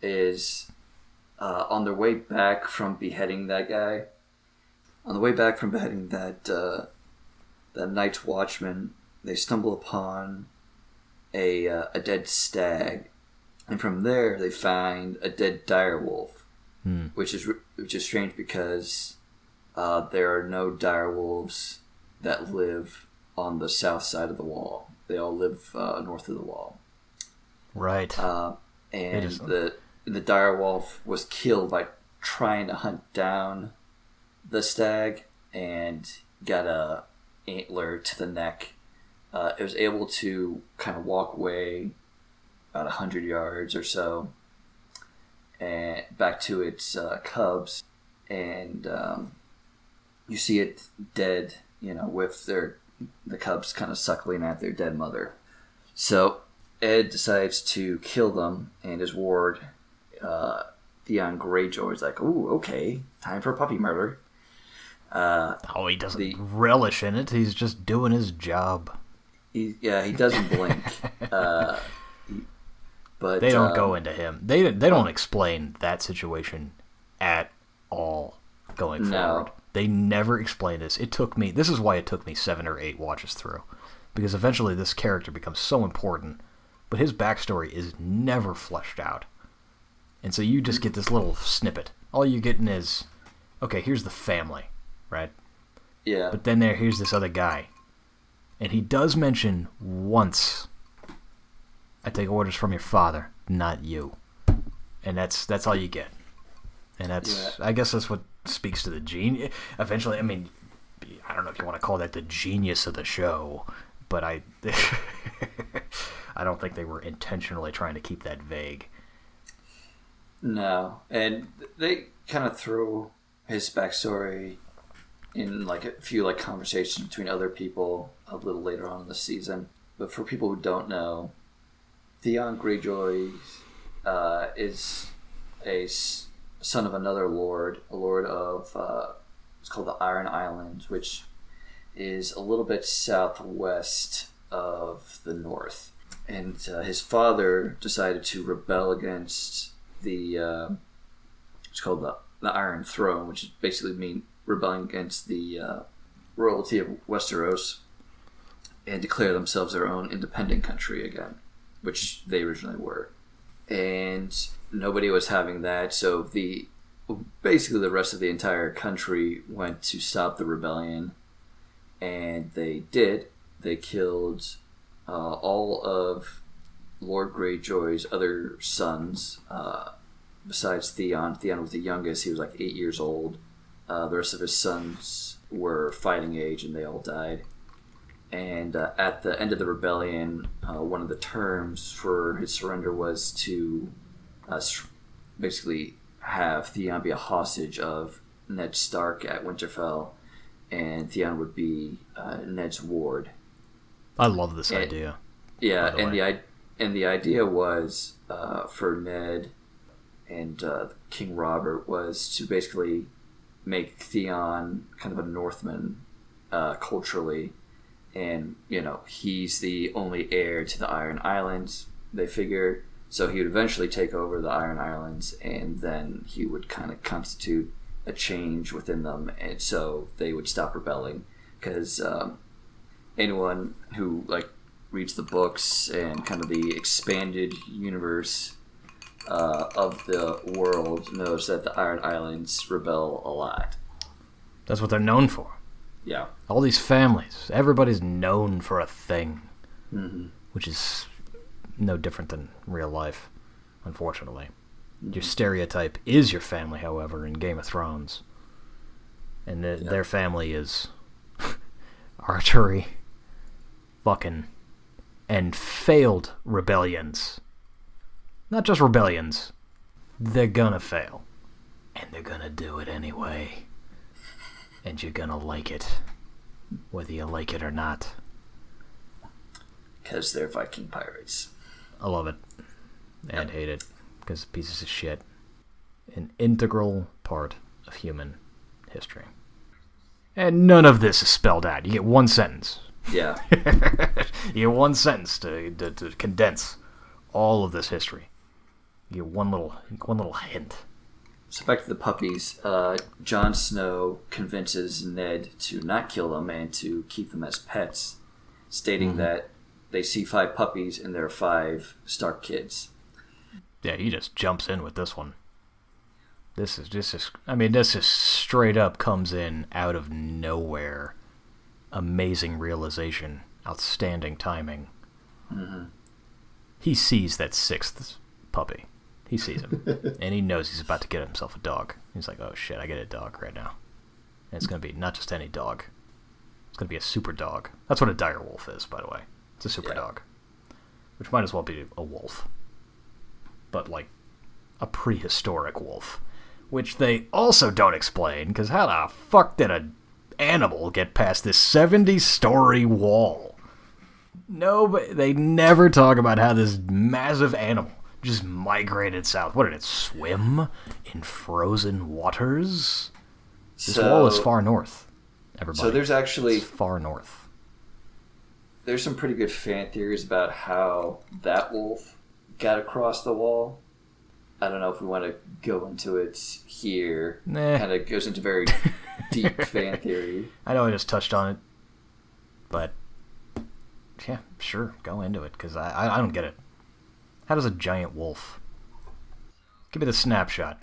is uh, on their way back from beheading that guy. On the way back from beheading that uh, that night's watchman, they stumble upon a uh, a dead stag, and from there they find a dead direwolf, Hmm. which is which is strange because uh, there are no direwolves that live on the south side of the wall. They all live uh, north of the wall. Right. Uh, and the the direwolf was killed by trying to hunt down the stag and got a antler to the neck. Uh, it was able to kind of walk away about hundred yards or so, and back to its uh, cubs, and um, you see it dead. You know, with their the cubs kind of suckling at their dead mother. So Ed decides to kill them, and his ward, uh, Theon Greyjoy, is like, "Ooh, okay, time for puppy murder." Uh, oh, he doesn't the- relish in it. He's just doing his job. he, yeah, he doesn't blink, uh, he- but They don't uh, go into him. They they don't explain that situation at all going No. forward. They never explain this. It took me. This is why it took me seven or eight watches through, because eventually this character becomes so important, but his backstory is never fleshed out, and so you just get this little snippet. All you're getting is, okay, here's the family, right? Yeah, But then there, here's this other guy, and he does mention once, "I take orders from your father, not you," and that's that's all you get. And that's, I guess, that's what speaks to the genius. Eventually, I mean, I don't know if you want to call that the genius of the show, but I, I don't think they were intentionally trying to keep that vague. no, and they kind of threw his backstory in like a few like conversations between other people a little later on in the season. But for people who don't know, Theon Greyjoy uh, is a son of another lord, a lord of uh, it's called the Iron Islands, which is a little bit southwest of the north. And uh, his father decided to rebel against the uh, it's called the the Iron Throne, which basically mean rebelling against the uh, royalty of Westeros and declare themselves their own independent country again, which they originally were. And nobody was having that, so the basically the rest of the entire country went to stop the rebellion, and they did. They killed uh, all of Lord Greyjoy's other sons, uh, besides Theon, Theon was the youngest. He was like eight years old. Uh, the rest of his sons were fighting age, and they all died. And uh, at the end of the rebellion, uh, one of the terms for his surrender was to uh, basically have Theon be a hostage of Ned Stark at Winterfell, and Theon would be uh, Ned's ward. I love this And- idea. Yeah, the and way. the and the idea was uh, for Ned and uh, King Robert was to basically make Theon kind of a Northman uh, culturally, and you know he's the only heir to the Iron Islands. They figure so he would eventually take over the Iron Islands, and then he would kind of constitute a change within them, and so they would stop rebelling because um, anyone who like reads the books and kind of the expanded universe uh, of the world knows that the Iron Islands rebel a lot. That's what they're known for. Yeah. All these families, everybody's known for a thing, hmm which is no different than real life, unfortunately. Your stereotype is your family, however, in Game of Thrones. And th- Yeah. their family is archery, fucking, and failed rebellions. Not just rebellions. They're gonna fail. And they're gonna do it anyway. And you're gonna like it. Whether you like it or not. Because they're Viking pirates. I love it and hate it because pieces of shit. An integral part of human history. And none of this is spelled out. You get one sentence. Yeah. you get one sentence to, to, to condense all of this history. You get one little one little hint. So back to the puppies. Uh, Jon Snow convinces Ned to not kill them and to keep them as pets, stating that they see five puppies and there are five Stark kids. Yeah, he just jumps in with this one. This is just, just I mean, this just straight up comes in out of nowhere. Amazing realization, outstanding timing. He sees that sixth puppy. He sees him, and he knows he's about to get himself a dog. He's like, "Oh shit, I get a dog right now." And it's gonna be not just any dog. It's gonna be a super dog. That's what a dire wolf is, by the way. It's a super Yeah. dog, which might as well be a wolf but like a prehistoric wolf, which they also don't explain. Because how the fuck did a animal get past this seventy-story wall? No, but they never talk about how this massive animal just migrated south. What did it swim in frozen waters? This so, wall is far north. Everybody, So there's actually it's far north. There's some pretty good fan theories about how that wolf got across the wall. I don't know if we want to go into it here. Nah. Kind of goes into very deep fan theory. I know I just touched on it, but yeah, sure, go into it because I, I I don't get it. How does a giant wolf? Give me the snapshot.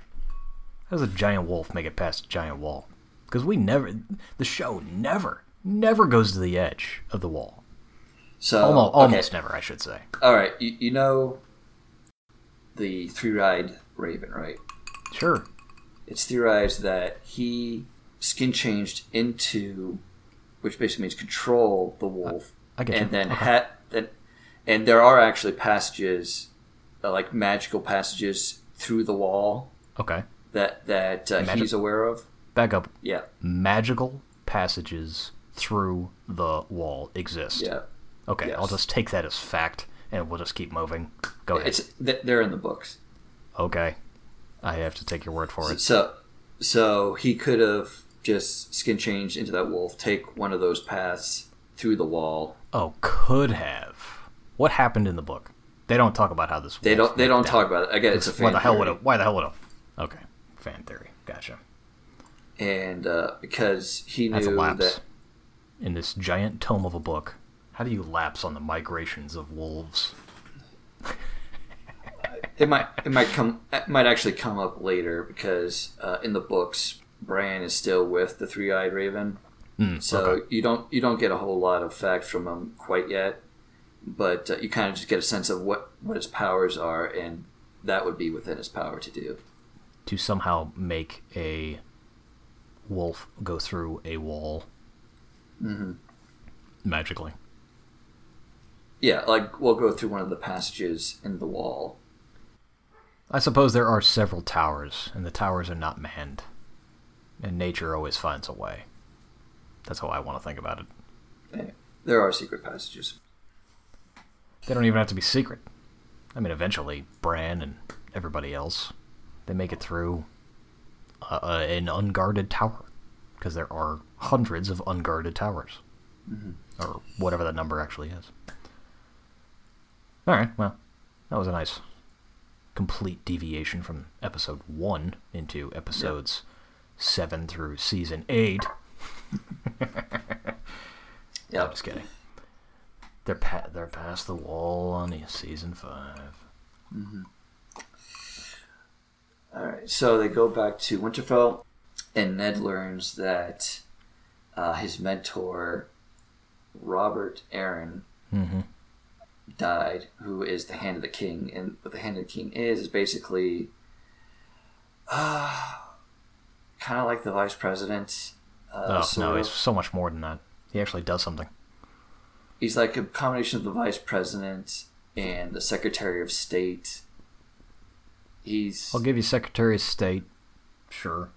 How does a giant wolf make it past a giant wall? Because we never, the show never, never goes to the edge of the wall. So almost, okay. almost never, I should say. All right, you, you know the three-eyed raven, right? Sure. It's theorized that he skin changed into, which basically means control the wolf, I get and then Okay. had then, and there are actually passages, uh, like magical passages through the wall Okay. that that uh, Magi- he's aware of. Back up. Yeah, Magical passages through the wall exist. yeah. Okay, I'll just take that as fact, and we'll just keep moving. Go ahead. It's they're in the books. Okay. I have to take your word for it. So, so he could have just skin changed into that wolf, take one of those paths through the wall. Oh, could have. What happened in the book? They don't talk about how this. They don't. They don't down. talk about it. Again, it's a fan Why the hell theory. would it? Why the hell would it? Okay, fan theory. Gotcha. and uh, because he a knew that in this giant tome of a book. How do you lapse on the migrations of wolves? it might it might come it might actually come up later because uh, in the books Bran is still with the three eyed raven, Hmm, so okay. you don't you don't get a whole lot of facts from him quite yet. but uh, you kind of just get a sense of what what his powers are, and that would be within his power to do. To somehow make a wolf go through a wall Mm-hmm. magically. Yeah, like we'll go through one of the passages in the wall. I suppose there are several towers, and the towers are not manned. And nature always finds a way. That's how I want to think about it. Eh, There are secret passages. They don't even have to be secret. I mean, eventually, Bran and everybody else, they make it through uh, uh, an unguarded tower. Because there are hundreds of unguarded towers. Or whatever that number actually is. Alright, well, that was a nice complete deviation from episode 1 into episodes 7 through season 8. Yeah, I'm just kidding. They're pa- they're past the wall on season 5. All right, so they go back to Winterfell, and Ned learns that uh, his mentor, Robert Arryn, Mm-hmm. Died, who is the Hand of the King. And what the Hand of the King is, is basically uh, kind of like the Vice President. Uh, Oh, no, he's so much more than that. He actually does something. He's like a combination of the Vice President and the Secretary of State. He's I'll give you Secretary of State, sure.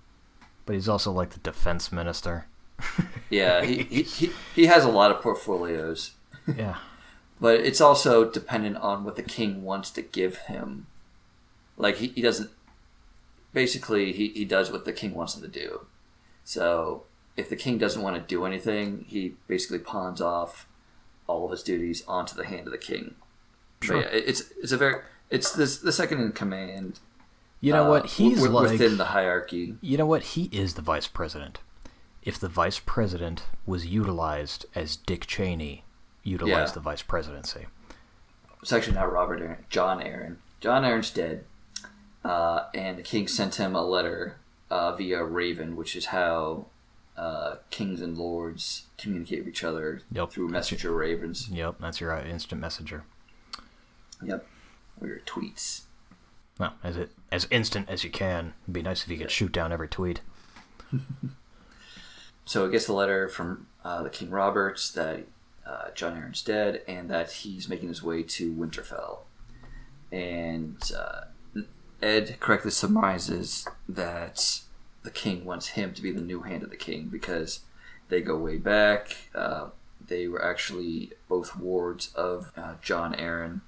But he's also like the defense minister. yeah, he, he, he, he has a lot of portfolios. yeah. But it's also dependent on what the king wants to give him. Like he, he doesn't basically he, he does what the king wants him to do. So if the king doesn't want to do anything, he basically pawns off all of his duties onto the hand of the king. But yeah, it's it's a very it's this the second in command. You know uh, what? He's wi- like within the hierarchy. You know what? He is the vice president. If the vice president was utilized as Dick Cheney utilized Yeah. the vice presidency. It's actually not Robert Arryn, Jon Arryn. Jon Arryn's dead, uh, and the king sent him a letter uh, via Raven, which is how uh, kings and lords communicate with each other Yep. through messenger ravens. Yep, that's your uh, instant messenger. Yep, or your tweets. Well, as it as instant as you can. It'd be nice if you could shoot down every tweet. So it gets the letter from uh, the King Roberts that uh, Jon Arryn's dead and that he's making his way to Winterfell. And uh, Ed correctly surmises that the king wants him to be the new hand of the king because they go way back. Uh, they were actually both wards of uh, Jon Arryn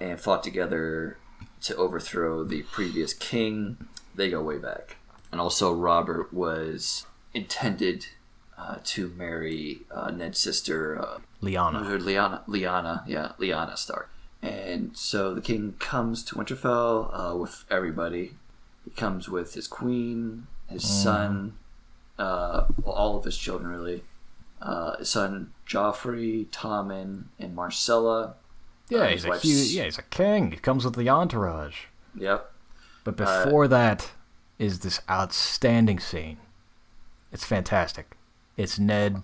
and fought together to overthrow the previous king. They go way back. And also, Robert was intended uh, to marry uh, Ned's sister, uh, Lyanna. Lyanna, Lyanna, yeah, Lyanna Stark. And so the king comes to Winterfell uh, with everybody. He comes with his queen, his son, uh, well, all of his children, really. Uh, his son Joffrey, Tommen, and Myrcella. Yeah, he's a huge, yeah, he's a king. He comes with the entourage. Yep. But before that is this outstanding scene. It's fantastic. It's Ned,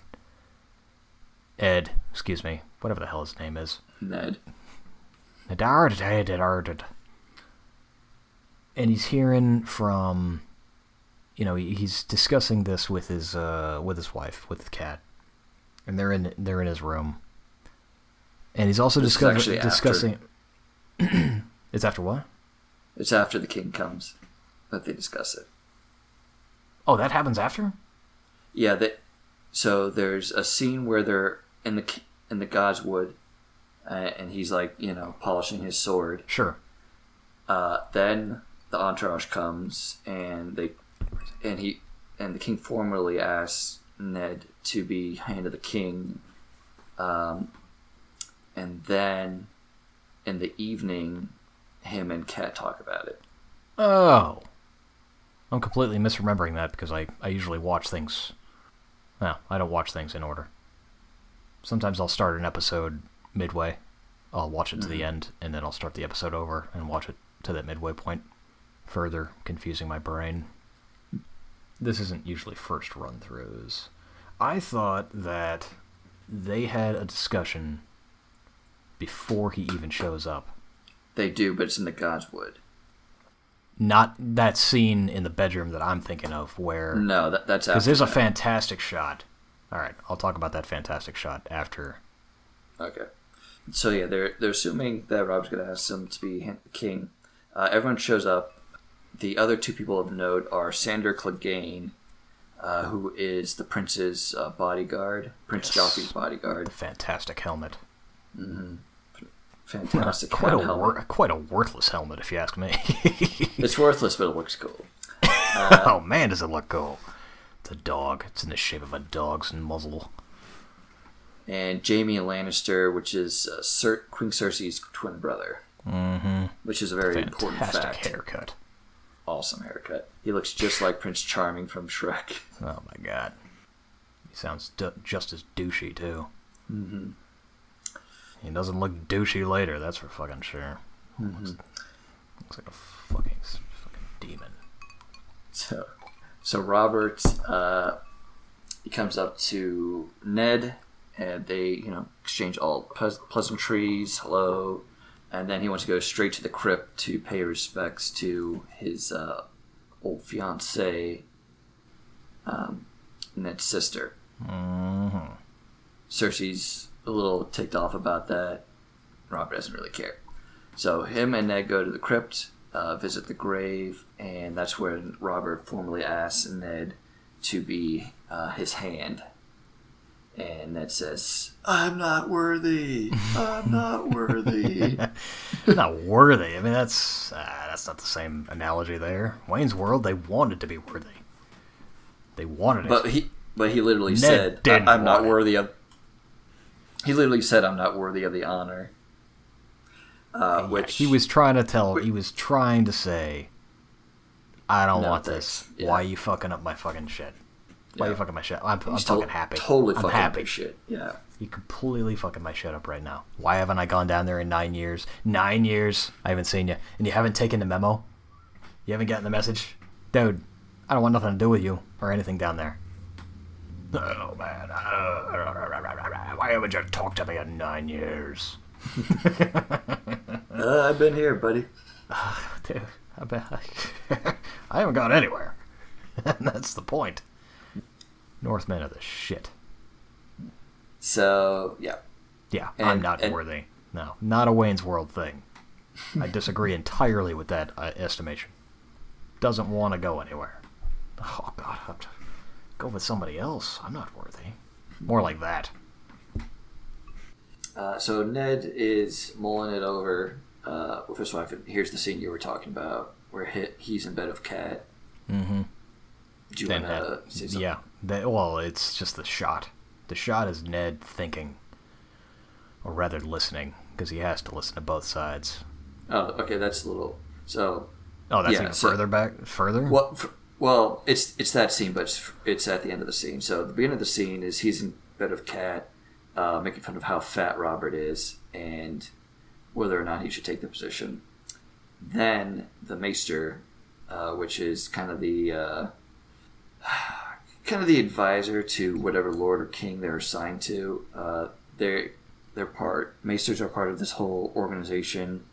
Ed, excuse me, whatever the hell his name is. Ned. Nedard, Ed, Nedard. And he's hearing from, you know, he's discussing this with his uh, with his wife, with the cat, and they're in they're in his room. And he's also is actually after. discussing. it's after what? It's after the king comes that they discuss it. Oh, that happens after. Yeah, that. So there's a scene where they're in the in the God's Wood, uh, and he's like you know polishing his sword. Sure. Uh, then the entourage comes, and they and he and the king formally asks Ned to be hand of the king. Um, and then in the evening, him and Cat talk about it. Oh. I'm completely misremembering that because I, I usually watch things. Well, I don't watch things in order. Sometimes I'll start an episode midway. I'll watch it to the mm-hmm. end, and then I'll start the episode over and watch it to that midway point, further confusing my brain. This isn't usually first run throughs. I thought that they had a discussion before he even shows up. They do, but it's in the Godswood. Not that scene in the bedroom that I'm thinking of, where No, that, that's because there's a fantastic shot. All right, I'll talk about that fantastic shot after. Okay. So yeah, they're they're assuming that Rob's going to ask them to be king. Uh, everyone shows up. The other two people of note are Sandor Clegane, uh, who is the prince's uh, bodyguard, Prince Yes. Joffrey's bodyguard. The fantastic helmet. Fantastic quite a wor- quite a worthless helmet, if you ask me. It's worthless, but it looks cool. oh man, does it look cool! It's a dog. It's in the shape of a dog's muzzle. And Jaime Lannister, which is uh, Cer- Queen Cersei's twin brother, Mm-hmm. which is a very important Fantastic fact. haircut. Awesome haircut. He looks just like Prince Charming from Shrek. Oh my god. He sounds d- just as douchey too. Mm-hmm. He doesn't look douchey later. That's for fucking sure. Mm-hmm. Looks, looks like a fucking fucking demon. So, so Robert, uh, he comes up to Ned, and they, you know, exchange all pleas- pleasantries, hello, and then he wants to go straight to the crypt to pay respects to his uh, old fiancee, um, Ned's sister. Mm-hmm. Cersei's a little ticked off about that. Robert doesn't really care. So him and Ned go to the crypt, uh, visit the grave, and that's when Robert formally asks Ned to be uh, his hand. And Ned says, "I'm not worthy. I'm not worthy." not worthy. I mean, that's uh, that's not the same analogy there. Wayne's World, they wanted to be worthy. They wanted it. but he, but he literally Ned said, "I'm not want it. worthy of." He literally said, "I'm not worthy of the honor." Uh, Yeah, which he was trying to tell. He was trying to say, "I don't No, want thanks. this. Yeah. Why are you fucking up my fucking shit? Why are you fucking my shit? I'm, I'm fucking to- happy. Totally I'm fucking happy. happy shit. Yeah. You completely fucking my shit up right now. Why haven't I gone down there in nine years? Nine years. I haven't seen you, and you haven't taken the memo. You haven't gotten the message, dude. I don't want nothing to do with you or anything down there. Oh man, uh, why haven't you talked to me in nine years? Uh, I've been here, buddy. Dude, I bet I haven't gone anywhere. and that's the point. Northmen are the shit. So yeah, Yeah, I'm not and- worthy. No, not a Wayne's World thing. I disagree entirely with that uh, estimation. Doesn't want to go anywhere. Oh God, I'd go with somebody else. I'm not worthy. More like that. uh, so Ned is mulling it over uh, with his wife. And here's the scene you were talking about, where he, he's in bed with Cat. Mm-hmm. Do you want to say something? yeah, that, well, it's just the shot. The shot is Ned thinking, or rather listening, because he has to listen to both sides. Oh, okay, that's a little. So, Oh, that's Yeah, even so- further back. Further. well, f- well, it's it's that scene, but it's, it's at the end of the scene. So the beginning of the scene is he's in bed with Cat, uh, making fun of how fat Robert is and whether or not he should take the position. Then the Maester, uh, which is kind of the uh, kind of the advisor to whatever lord or king they're assigned to. Uh, they're they're part Maesters are part of this whole organization.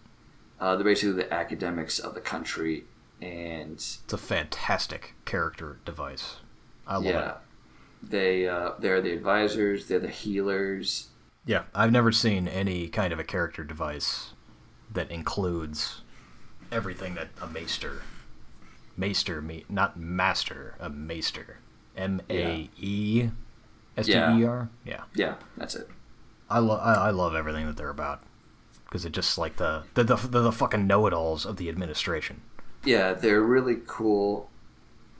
Uh, they're basically the academics of the country, and It's a fantastic character device. I love yeah, it. they uh, they're the advisors. They're the healers. Yeah, I've never seen any kind of a character device that includes everything that a maester, maester me not master, a maester, M A E S T E R. Yeah, Yeah, that's it. I love I, I love everything that they're about because it just like the the the, the, the fucking know-it-alls of the administration. Yeah, they're a really cool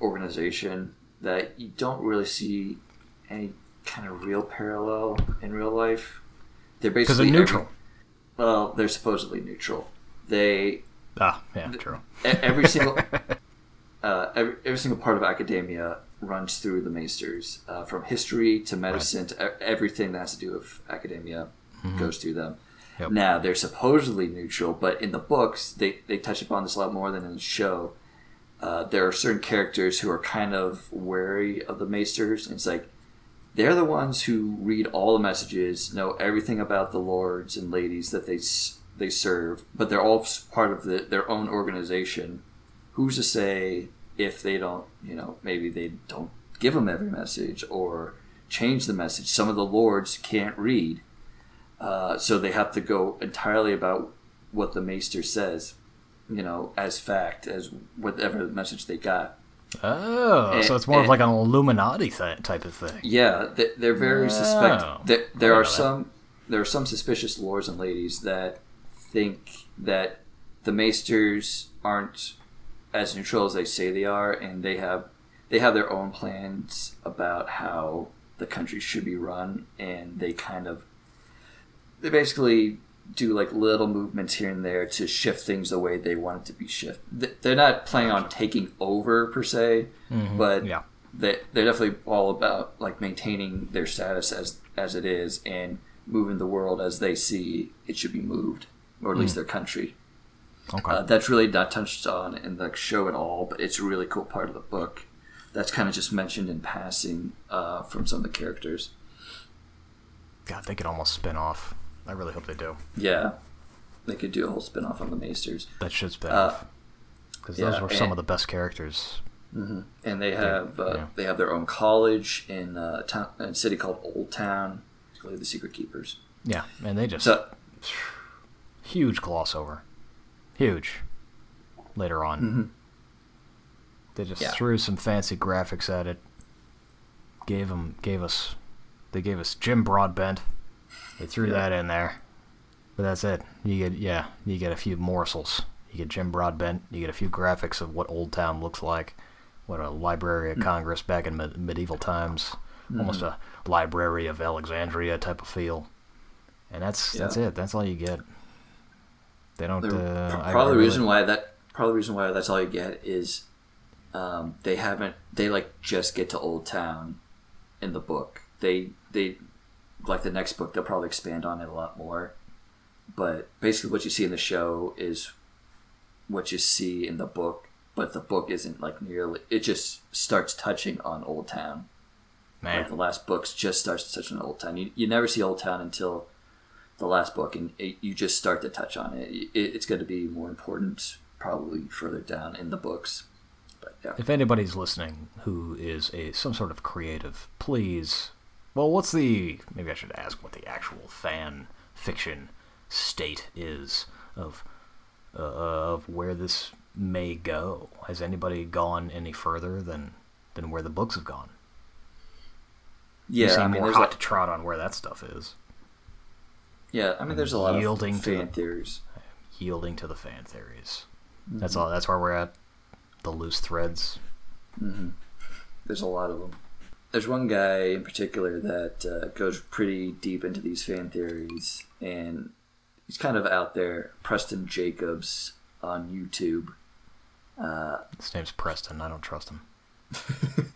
organization that you don't really see any kind of real parallel in real life. They're basically they're every- neutral. well, they're supposedly neutral. They Ah, yeah, true. every single uh, every, every single part of academia runs through the maesters, uh, from history to medicine to e- everything that has to do with academia goes through them. Yep. Now they're supposedly neutral, but in the books they they touch upon this a lot more than in the show. Uh, there are certain characters who are kind of wary of the maesters. And it's like they're the ones who read all the messages, know everything about the lords and ladies that they they serve, but they're all part of the, their own organization. Who's to say if they don't, you know, maybe they don't give them every message or change the message? Some of the lords can't read, uh, so they have to go entirely about what the maester says, you know, as fact, as whatever message they got. Oh, Eh, so it's more of eh. like an Illuminati th- type of thing. Yeah, they, they're very Oh. suspect. There, there are that. some there are some suspicious lords and ladies that think that the maesters aren't as neutral as they say they are, and they have they have their own plans about how the country should be run, and they kind of they basically do like little movements here and there to shift things the way they want it to be shifted. They're not planning on taking over per se, but Yeah. they they're definitely all about like maintaining their status as as it is and moving the world as they see it should be moved, or at least their country. Okay. Uh, that's really not touched on in the show at all, but it's a really cool part of the book. That's kind of just mentioned in passing uh, from some of the characters. God, they could almost spin off. I really hope they do. Yeah, they could do a whole spin off on the Maesters. That should spin Uh, off. Because those were some and- of the best characters. and they have uh, yeah. they have their own college in uh, a town, in a city called Old Town. It's called the Secret Keepers. Yeah, and they just So huge gloss over, huge. Later on, they just Yeah. threw some fancy graphics at it. Gave them, gave us, they gave us Jim Broadbent. They threw Yeah. that in there, but that's it. You get yeah, you get a few morsels. You get Jim Broadbent. You get a few graphics of what Old Town looks like, what a Library of Congress back in me- medieval times, almost a Library of Alexandria type of feel. And that's that's it. That's all you get. They don't. The, Uh, probably the really- reason why that probably the reason why that's all you get is um, they haven't they like just get to Old Town in the book. They they like the next book they'll probably expand on it a lot more. But basically, what you see in the show is what you see in the book, but the book isn't like nearly. It just starts touching on Old Town. Like man. the last book's just starts touching on Old Town. You, you never see Old Town until the last book, and it, you just start to touch on it. it. It's going to be more important probably further down in the books. But yeah, If anybody's listening who is a some sort of creative, please. Well, what's the? Maybe I should ask what the actual fan fiction state is of uh, of where this may go. Has anybody gone any further than than where the books have gone? you yeah. seem I mean, more there's hot a, to trot on where that stuff is. yeah. I mean, there's a lot Yielding of to fan the- theories. Yielding to the fan theories. Mm-hmm. That's all. That's where we're at. The loose threads. There's a lot of them. There's one guy in particular that uh, goes pretty deep into these fan theories, and he's kind of out there. Preston Jacobs on YouTube. Uh, His name's Preston. I don't trust him.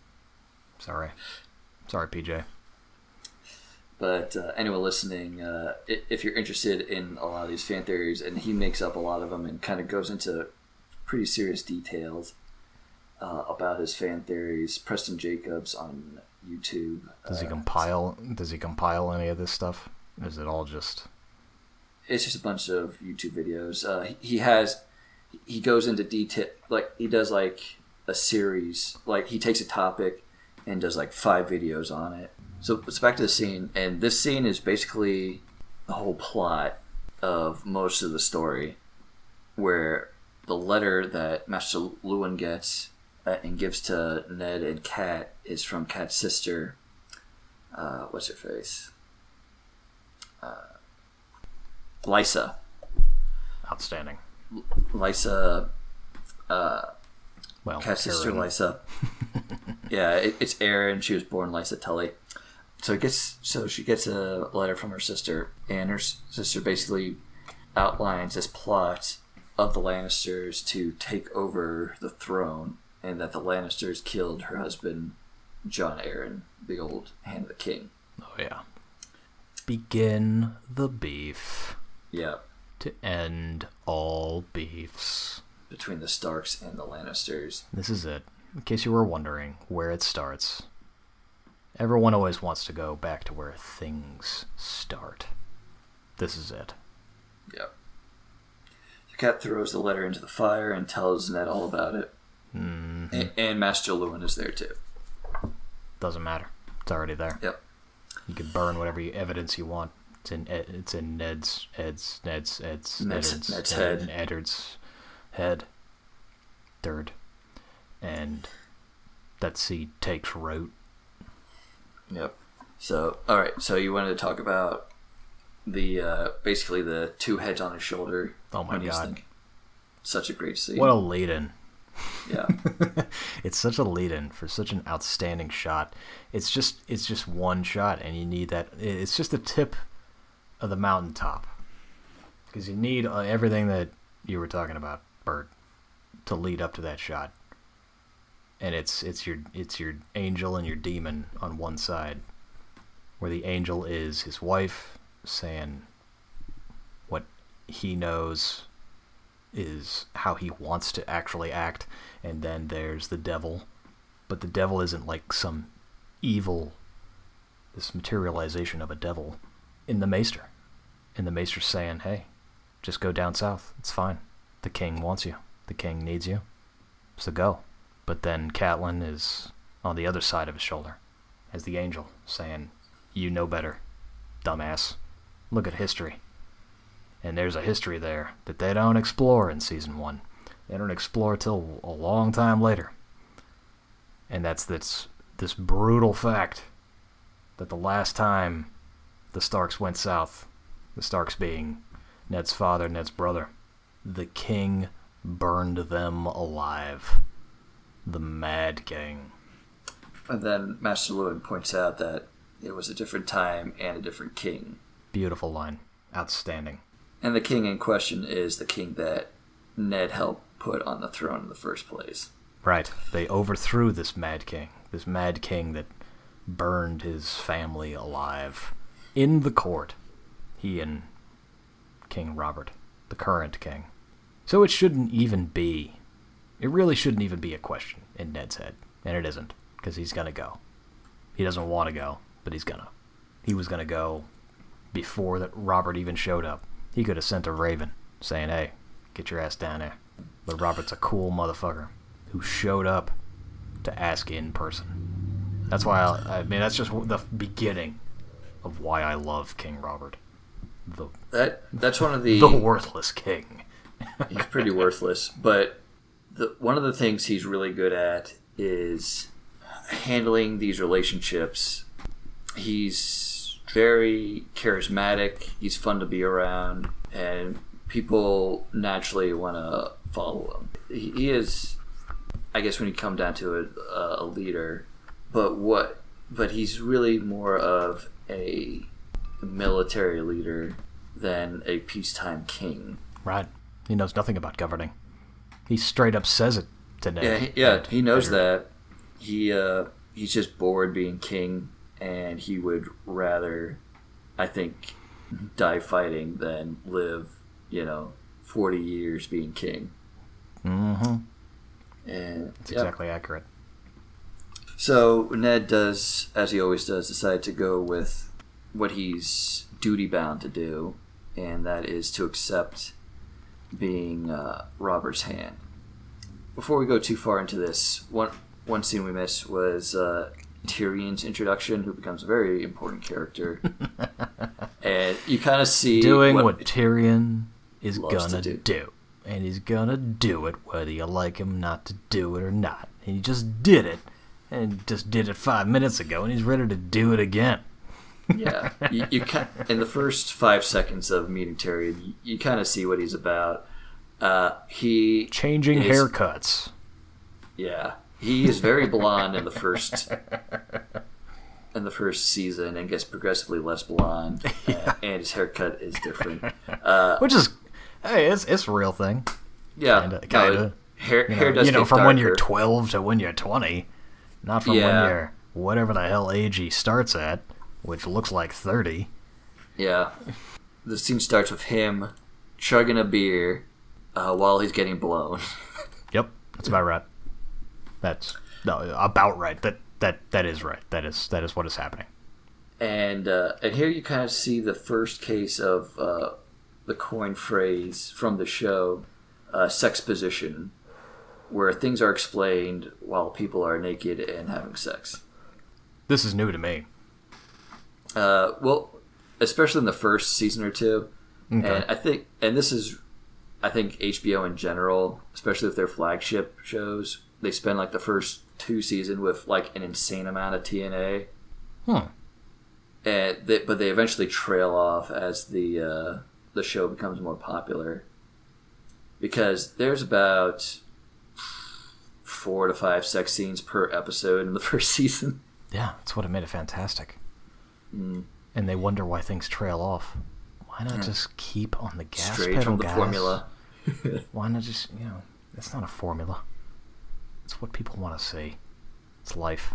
Sorry. Sorry, PJ. But uh, anyone listening, uh, if you're interested in a lot of these fan theories, and he makes up a lot of them and kind of goes into pretty serious details uh, about his fan theories. Preston Jacobs on YouTube. Does he uh, compile? Does he compile any of this stuff? Is it all just? It's just a bunch of YouTube videos. Uh, he- he has, he goes into detail, like he does like a series. Like he takes a topic and does like five videos on it. So it's back to the scene, and this scene is basically the whole plot of most of the story, where the letter that Maester Luwin gets uh, and gives to Ned and Cat is from Cat's sister. Uh, what's her face? Uh, Lysa. Outstanding. Lysa. Uh, Well, Cat's sister Arryn. Lysa. yeah, it, it's Arryn. She was born Lysa Tully. So it gets so she gets a letter from her sister, and her sister basically outlines this plot of the Lannisters to take over the throne, and that the Lannisters killed her husband, Jon Arryn, the old Hand of the King. Oh yeah. Begin the beef Yeah, to end all beefs. between the Starks and the Lannisters. This is it. In case you were wondering where it starts Everyone always wants to go back to where things start. This is it. Yep. The cat throws the letter into the fire and tells Ned all about it. Mm, A- and Maester Luwin is there too. doesn't matter. It's already there. Yep. You can burn whatever evidence you want. It's in it's in Ned's Ed's Ned's Ed's Ned's- Eddard's, Ned's Ed- head. Eddard's head. Third, and that seed takes root. Yep. So, all right. So you wanted to talk about the uh, basically the two heads on his shoulder. Oh my God. Such a great scene. What a lead-in! Yeah. it's such a lead-in for such an outstanding shot. It's just it's just one shot, and you need that. It's just the tip of the mountaintop because you need uh, everything that you were talking about, Bert, to lead up to that shot. And it's it's your it's your angel and your demon on one side, where the angel is his wife saying what he knows is how he wants to actually act, and then there's the devil. But the devil isn't like some evil, this materialization of a devil in the maester. And the maester's saying, hey, just go down south. It's fine. The king wants you. The king needs you. So go. But then Catelyn is on the other side of his shoulder as the angel, saying, you know better, dumbass. Look at history. And there's a history there that they don't explore in season one. They don't explore till a long time later. And that's this this brutal fact that the last time the Starks went south, the Starks being Ned's father, Ned's brother, the king burned them alive. The Mad King. And then Maester Luwin points out that it was a different time and a different king. Beautiful line. Outstanding. And the king in question is the king that Ned helped put on the throne in the first place. Right. They overthrew this Mad King. This Mad King that burned his family alive in the court. He and King Robert, the current king. So it shouldn't even be. It really shouldn't even be a question in Ned's head. And it isn't, because he's going to go. He doesn't want to go, but he's going to. He was going to go before that Robert even showed up. He could have sent a raven saying, hey, get your ass down there. But Robert's a cool motherfucker who showed up to ask in person. That's why I, I mean that's just the beginning of why I love King Robert, the That that's one of the the worthless king. he's pretty worthless, but the one of the things he's really good at is handling these relationships. He's very charismatic. He's fun to be around, and people naturally want to follow him. He, is, I guess, when you come down to it, a leader. But what? But he's really more of a military leader than a peacetime king. Right. He knows nothing about governing. He straight up says it today. Yeah, he, yeah, he knows that. He uh, he's just bored being king, and he would rather, I think, die fighting than live, you know, forty years being king. Mm-hmm. And it's exactly accurate. So Ned does, as he always does, decide to go with what he's duty bound to do, and that is to accept being uh, Robert's hand. Before we go too far into this, one one scene we missed was uh, Tyrion's introduction, who becomes a very important character, and you kind of see Doing what, Tyrion is gonna do. do. And he's gonna do it whether you like him not to do it or not. And he just did it. And just did it five minutes ago, and he's ready to do it again. yeah, you, you kind in the first five seconds of meeting Tyrion, you, you kind of see what he's about. Uh, he Changing is- haircuts. Yeah, he is very blonde in the first in the first season, and gets progressively less blonde, uh, and his haircut is different. Uh, Which is, hey, it's, it's a real thing. yeah, Kinda- no, hair You know, hair does you know from when you're 12 to when you're 20. Not from when Yeah. you're whatever the hell age he starts at, which looks like 30. Yeah, the scene starts with him chugging a beer uh, while he's getting blown. Yep, that's about right. That's no, about right. That that that is right. That is that is what is happening. And uh, and here you kind of see the first case of uh, the coin phrase from the show, uh, sexposition, where things are explained while people are naked and having sex. This is new to me. Uh, well, especially in the first season or two, Okay. and I think, and this is, I think HBO in general, especially with their flagship shows, they spend like the first two season with like an insane amount of TNA, Hmm. and they, but they eventually trail off as the uh, the show becomes more popular, because there's about four to five sex scenes per episode in the first season. Yeah, that's what it made it fantastic. Mm. And they wonder why things trail off. Why not Yeah. just keep on the gas Straight pedal, from the guys? formula. Why not just you know? It's not a formula. It's what people want to see. It's life.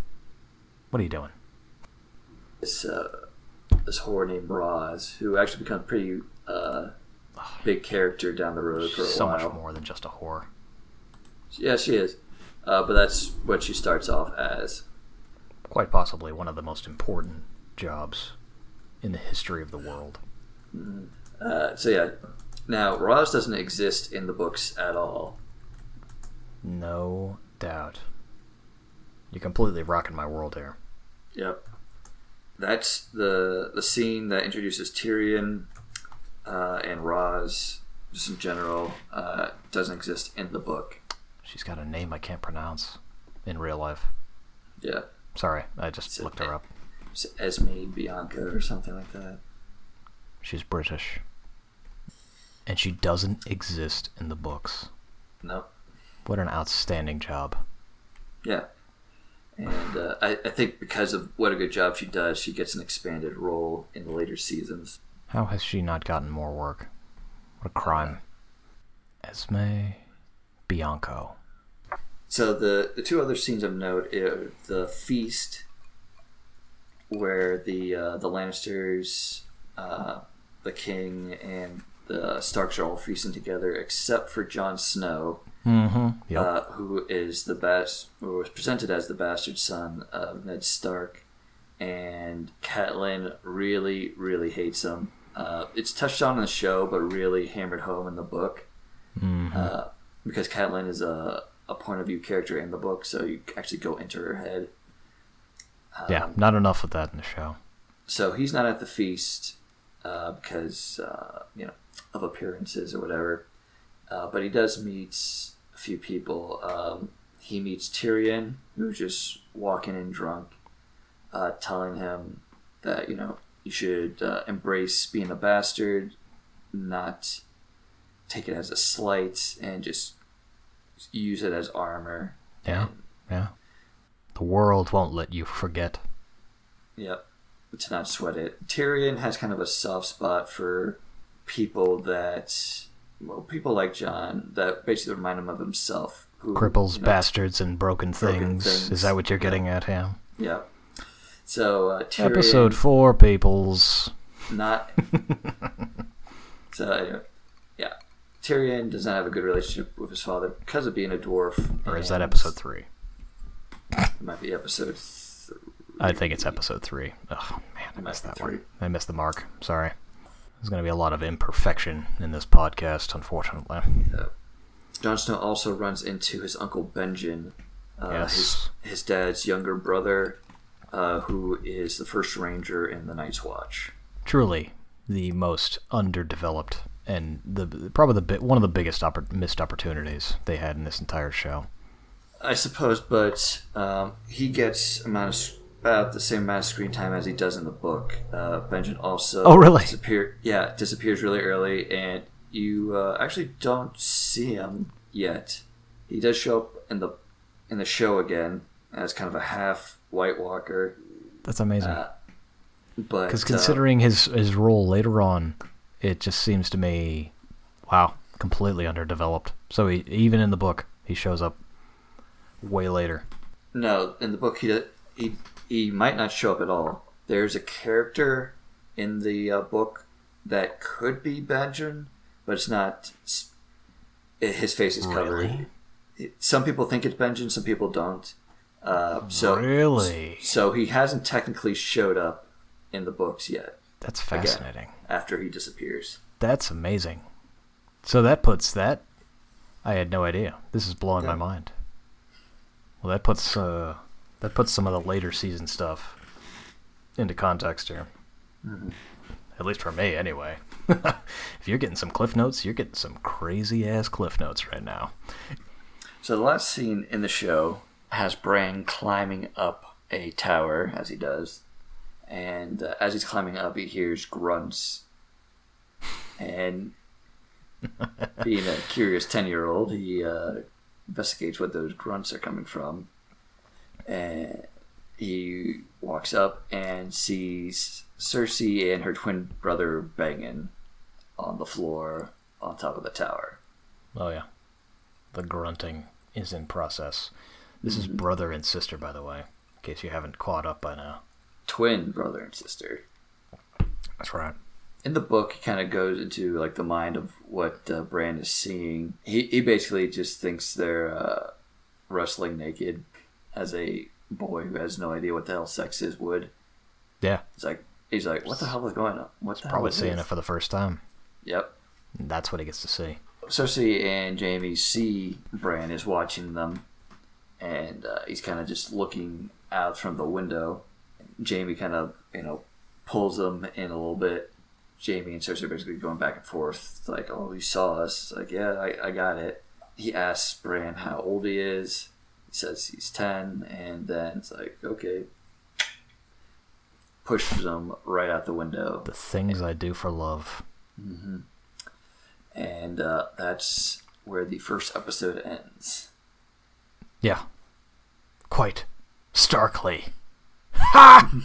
What are you doing? this uh, this whore named Roz, who actually becomes a pretty uh, big character down the road for a so while. much more than just a whore. Yeah, she is. Uh, but that's what she starts off as. Quite possibly one of the most important jobs in the history of the world. Uh, so yeah, now Roz doesn't exist in the books at all. No doubt. You're completely rocking my world here. Yep. That's the the scene that introduces Tyrion uh, and Roz, just in general, uh, doesn't exist in the book. She's got a name I can't pronounce in real life. Yeah, Sorry, I just So- looked her up. it's Esme Bianca or something like that. She's British. And she doesn't exist in the books. Nope. What an outstanding job. Yeah. And uh, I, I think because of what a good job she does, she gets an expanded role in the later seasons. How has she not gotten more work? What a crime. Esme Bianco. So the, the two other scenes of note are the feast, where the uh, the Lannisters, uh, the King, and the Starks are all feasting together, except for Jon Snow, Mm-hmm. Yep. uh, who is the best, or was presented as the bastard son of Ned Stark, and Catelyn really, really hates him. Uh, it's touched on in the show, but really hammered home in the book, Mhm. uh, because Catelyn is a, a point of view character in the book, so you actually go into her head. Um, yeah, not enough of that in the show. So he's not at the feast uh, because uh, you know of appearances or whatever. Uh, but he does meet a few people. Um, he meets Tyrion, who's just walking in drunk, uh, telling him that you know you should uh, embrace being a bastard, not take it as a slight, and just use it as armor. Yeah. And, Yeah. The world won't let you forget. Yep. To not sweat it. Tyrion has kind of a soft spot for people that, well, people like Jon that basically remind him of himself. Who, Cripples, you know, bastards, and broken broken things. things. Is that what you're getting at, yeah? Yeah. So uh, Tyrion, Episode 4, peoples. not. so anyway, yeah, Tyrion does not have a good relationship with his father because of being a dwarf. Or is that episode 3? It might be episode. Th- I think it's episode 3. Oh, man, I missed that three. one. I missed the mark. Sorry. There's going to be a lot of imperfection in this podcast, unfortunately. Jon Snow also runs into his uncle Benjen, uh, Yes. his his dad's younger brother, uh, who is the first ranger in the Night's Watch. Truly the most underdeveloped and the probably the bi- one of the biggest oppor- missed opportunities they had in this entire show. I suppose, but um, he gets amount of, about the same amount of screen time as he does in the book. Uh, Benjen also Oh, really? disappear yeah disappears really early, and you uh, actually don't see him yet. He does show up in the in the show again as kind of a half White Walker. That's amazing. Uh, but Because uh, considering his his role later on, it just seems to me, wow, completely underdeveloped. So he, even in the book, he shows up way later. no, in the book he he he might not show up at all. There's a character in the uh, book that could be Benjen, but it's not. His face is covered. Really? Some people think it's Benjen, some people don't. Uh, so really? so he hasn't technically showed up in the books yet. That's fascinating. After he disappears. That's amazing. So that puts that. I had no idea. This is blowing Yeah. my mind. Well, that puts uh, that puts some of the later season stuff into context here. Mm-hmm. At least for me, anyway. if you're getting some cliff notes, you're getting some crazy ass cliff notes right now. So the last scene in the show has Bran climbing up a tower as he does, and uh, as he's climbing up, he hears grunts. And being a curious ten-year-old, he uh, investigates what those grunts are coming from, and he walks up and sees Cersei and her twin brother banging on the floor on top of the tower. Oh yeah, the grunting is in process. This is brother and sister, by the way, in case you haven't caught up by now. Twin brother and sister. That's right. in the book he kind of goes into like the mind of what uh, Bran is seeing. He he basically just thinks they're uh, wrestling naked as a boy who has no idea what the hell sex is would. Yeah, He's like he's like what the hell is going on? What the probably seeing it for the first time. Yep. And that's what he gets to see. Cersei and Jaime see Bran is watching them, and uh, he's kind of just looking out from the window. Jaime kind of you know pulls him in a little bit. Jaime and Cersei are basically going back and forth. It's like, oh, you saw us. It's like, yeah, I, I got it. He asks Bran how old he is. Says he's ten, and then it's like, okay, pushes him right out the window The things I do for love. Mm-hmm. and uh, that's where the first episode ends. Yeah. Quite starkly. Ha!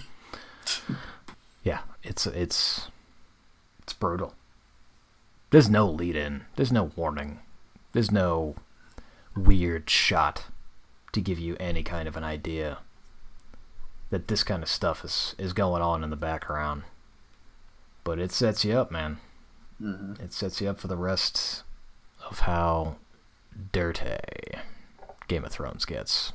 yeah, it's it's it's brutal. There's no lead in. There's no warning. There's no weird shot to give you any kind of an idea that this kind of stuff is is going on in the background. But it sets you up, man. Mm-hmm. It sets you up for the rest of how dirty Game of Thrones gets.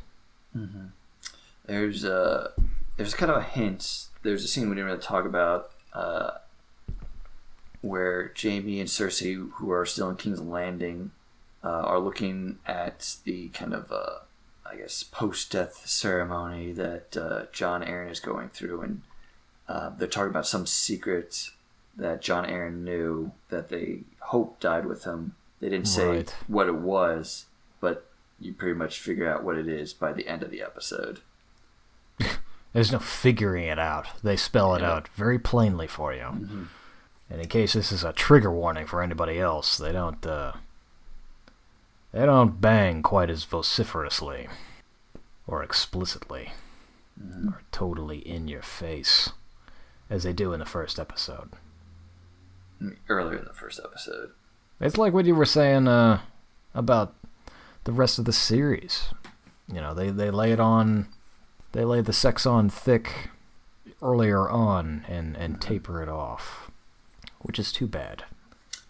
There's a there's kind of a hint. There's a scene we didn't really talk about uh, where Jaime and Cersei, who are still in King's Landing, uh, are looking at the kind of uh, I guess post death ceremony that uh, Jon Arryn is going through, and uh, they're talking about some secret that Jon Arryn knew that they hope died with him. They didn't say Right. what it was, but you pretty much figure out what it is by the end of the episode. There's no figuring it out. They spell it Yeah. out very plainly for you. And in case this is a trigger warning for anybody else, they don't uh, they don't bang quite as vociferously or explicitly or totally in your face as they do in the first episode. Earlier in the first episode. It's like what you were saying uh, about the rest of the series. You know, they, they lay it on, they lay the sex on thick earlier on and, and taper it off, which is too bad.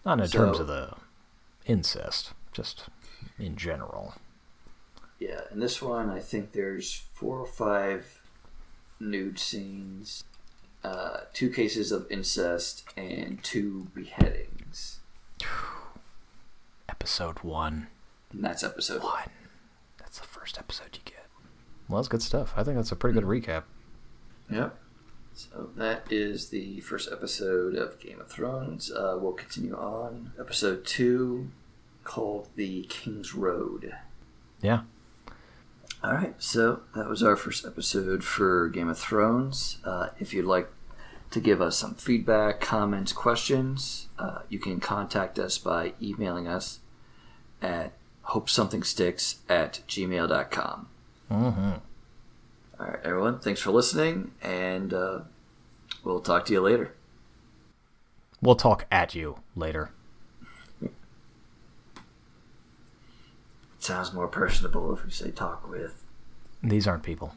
Not in terms of the incest, just in general. Yeah, in this one, I think there's four or five nude scenes, uh, two cases of incest, and two beheadings. Episode one. And that's episode one. One. That's the first episode you get. Well, that's good stuff. I think that's a pretty good recap. Yep. So that is the first episode of Game of Thrones. Uh, we'll continue on. Episode two, called The King's Road. Yeah. All right, so that was our first episode for Game of Thrones. Uh, if you'd like to give us some feedback, comments, questions, uh, you can contact us by emailing us at hopesomething.sticks at gmail.com. Mm-hmm. All right, everyone, thanks for listening, and uh, we'll talk to you later. We'll talk at you later. Sounds more personable if we say talk with. These aren't people.